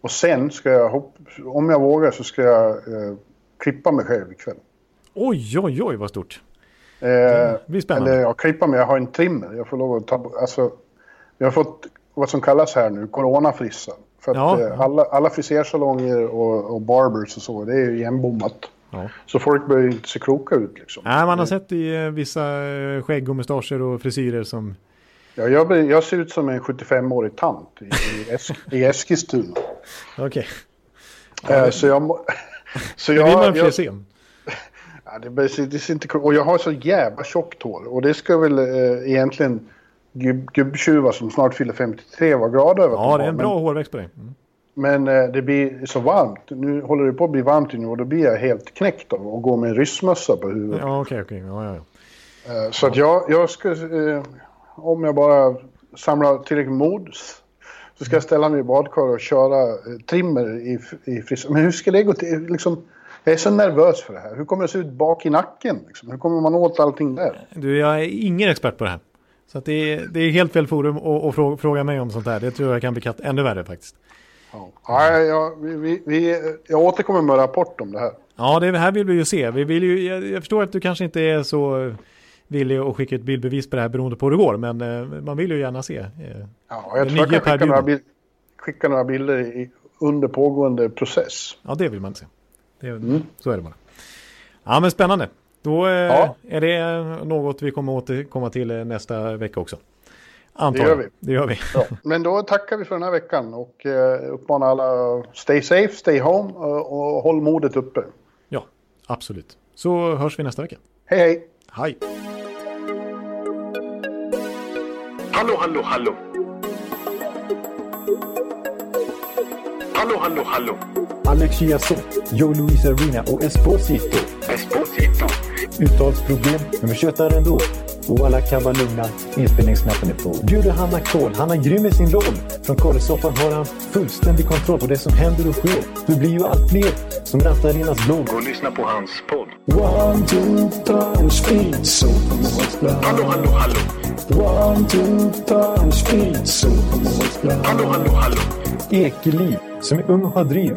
S3: och sen ska jag, om jag vågar så ska jag eh, klippa mig själv ikväll.
S2: Oj, oj, oj vad stort.
S3: Eh, det blir spännande. Eller jag klippa mig, jag har en trimmer. Jag får lov att ta, alltså, jag har fått vad som kallas här nu coronafrissa. För att ja. eh, alla, alla frisersalonger och, och barbers och så, det är ju igenbommat. Ja. Så folk börjar inte se kloka ut liksom.
S2: Nej, man har sett i eh, vissa eh, skägg och mustascher och frisyrer som...
S3: Ja, jag, jag ser ut som en 75-årig tant i, i, Esk, i Eskilstuna.
S2: Okej.
S3: Okay. Eh, så jag... Så jag,
S2: det vill man fler se.
S3: Ja, det, det ser inte Och jag har så jävla tjockt hår. Och det ska väl eh, egentligen gubb, gubbtjuvar som snart fyller 53 vara glada över.
S2: Ja, det är en bra men, hårväxt på dig. Mm.
S3: Men eh, det blir så varmt. Nu håller det på att bli varmt nu och då blir jag helt knäckt av att gå med en ryssmössa på huvudet.
S2: Ja, okej, okay, okej. Okay. Ja, ja,
S3: ja. Eh, så att jag, jag ska, eh, om jag bara samlar tillräckligt mod så ska jag ställa mig i badkar och köra trimmer i, i frisör. Men hur ska det gå till? Liksom, jag är så nervös för det här. Hur kommer det se ut bak i nacken? Liksom? Hur kommer man åt allting där?
S2: Du, jag är ingen expert på det här. Så att det, är, det är helt fel forum att, att fråga, mig om sånt här. Det tror jag kan bli ännu värre faktiskt.
S3: Ja, ja, vi, vi, jag återkommer med rapport om det här.
S2: Ja, det här vill vi ju se. Vi vill ju, jag, jag förstår att du kanske inte är så villig att skicka ett bildbevis på det här beroende på hur det går. Men eh, man vill ju gärna se. Eh,
S3: ja, jag tror jag kan skicka några, bild, skicka några bilder i, under pågående process.
S2: Ja, det vill man se. Det, mm. Så är det bara. Ja, men spännande. Då eh, ja. är det något vi kommer återkomma till nästa vecka också.
S3: Antar det gör vi.
S2: Det gör vi.
S3: Ja. Men då tackar vi för den här veckan och eh, uppmanar alla stay safe, stay home och, och håll modet uppe.
S2: Ja, absolut. Så hörs vi nästa vecka.
S3: Hej hej!
S2: Hej!
S5: Hallå, hallå, hallå! Hallå, hallå, hallå!
S6: Alex Chiazot, Joe Luis Arena och Esposito.
S5: Esposito.
S6: Uttalsproblem, men vi tjötar ändå. Och alla kan vara lugna, inspelningsknappen är på. Bjuder Hanna Kohl, han är grym i sin roll. Från Kållesoffan har han fullständig kontroll på det som händer och sker. Det blir ju allt fler som rattar in hans blogg.
S5: Och lyssna på hans podd.
S6: One, two, times speed, so
S5: Hallå, hallå, hallå!
S6: One, two, times speed, so
S5: Hallå, hallå, hallå!
S6: Ekeliv, som är ung och har driv.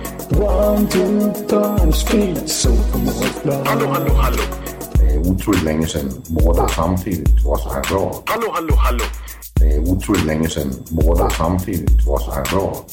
S6: One, two, times speed, so
S5: Hallå, hallå, hallå.
S7: Det är otroligt länge sedan båda samtidigt var så här bra.
S5: Hallå, hallå, hallå.
S7: Det är otroligt länge sedan båda samtidigt var så här bra.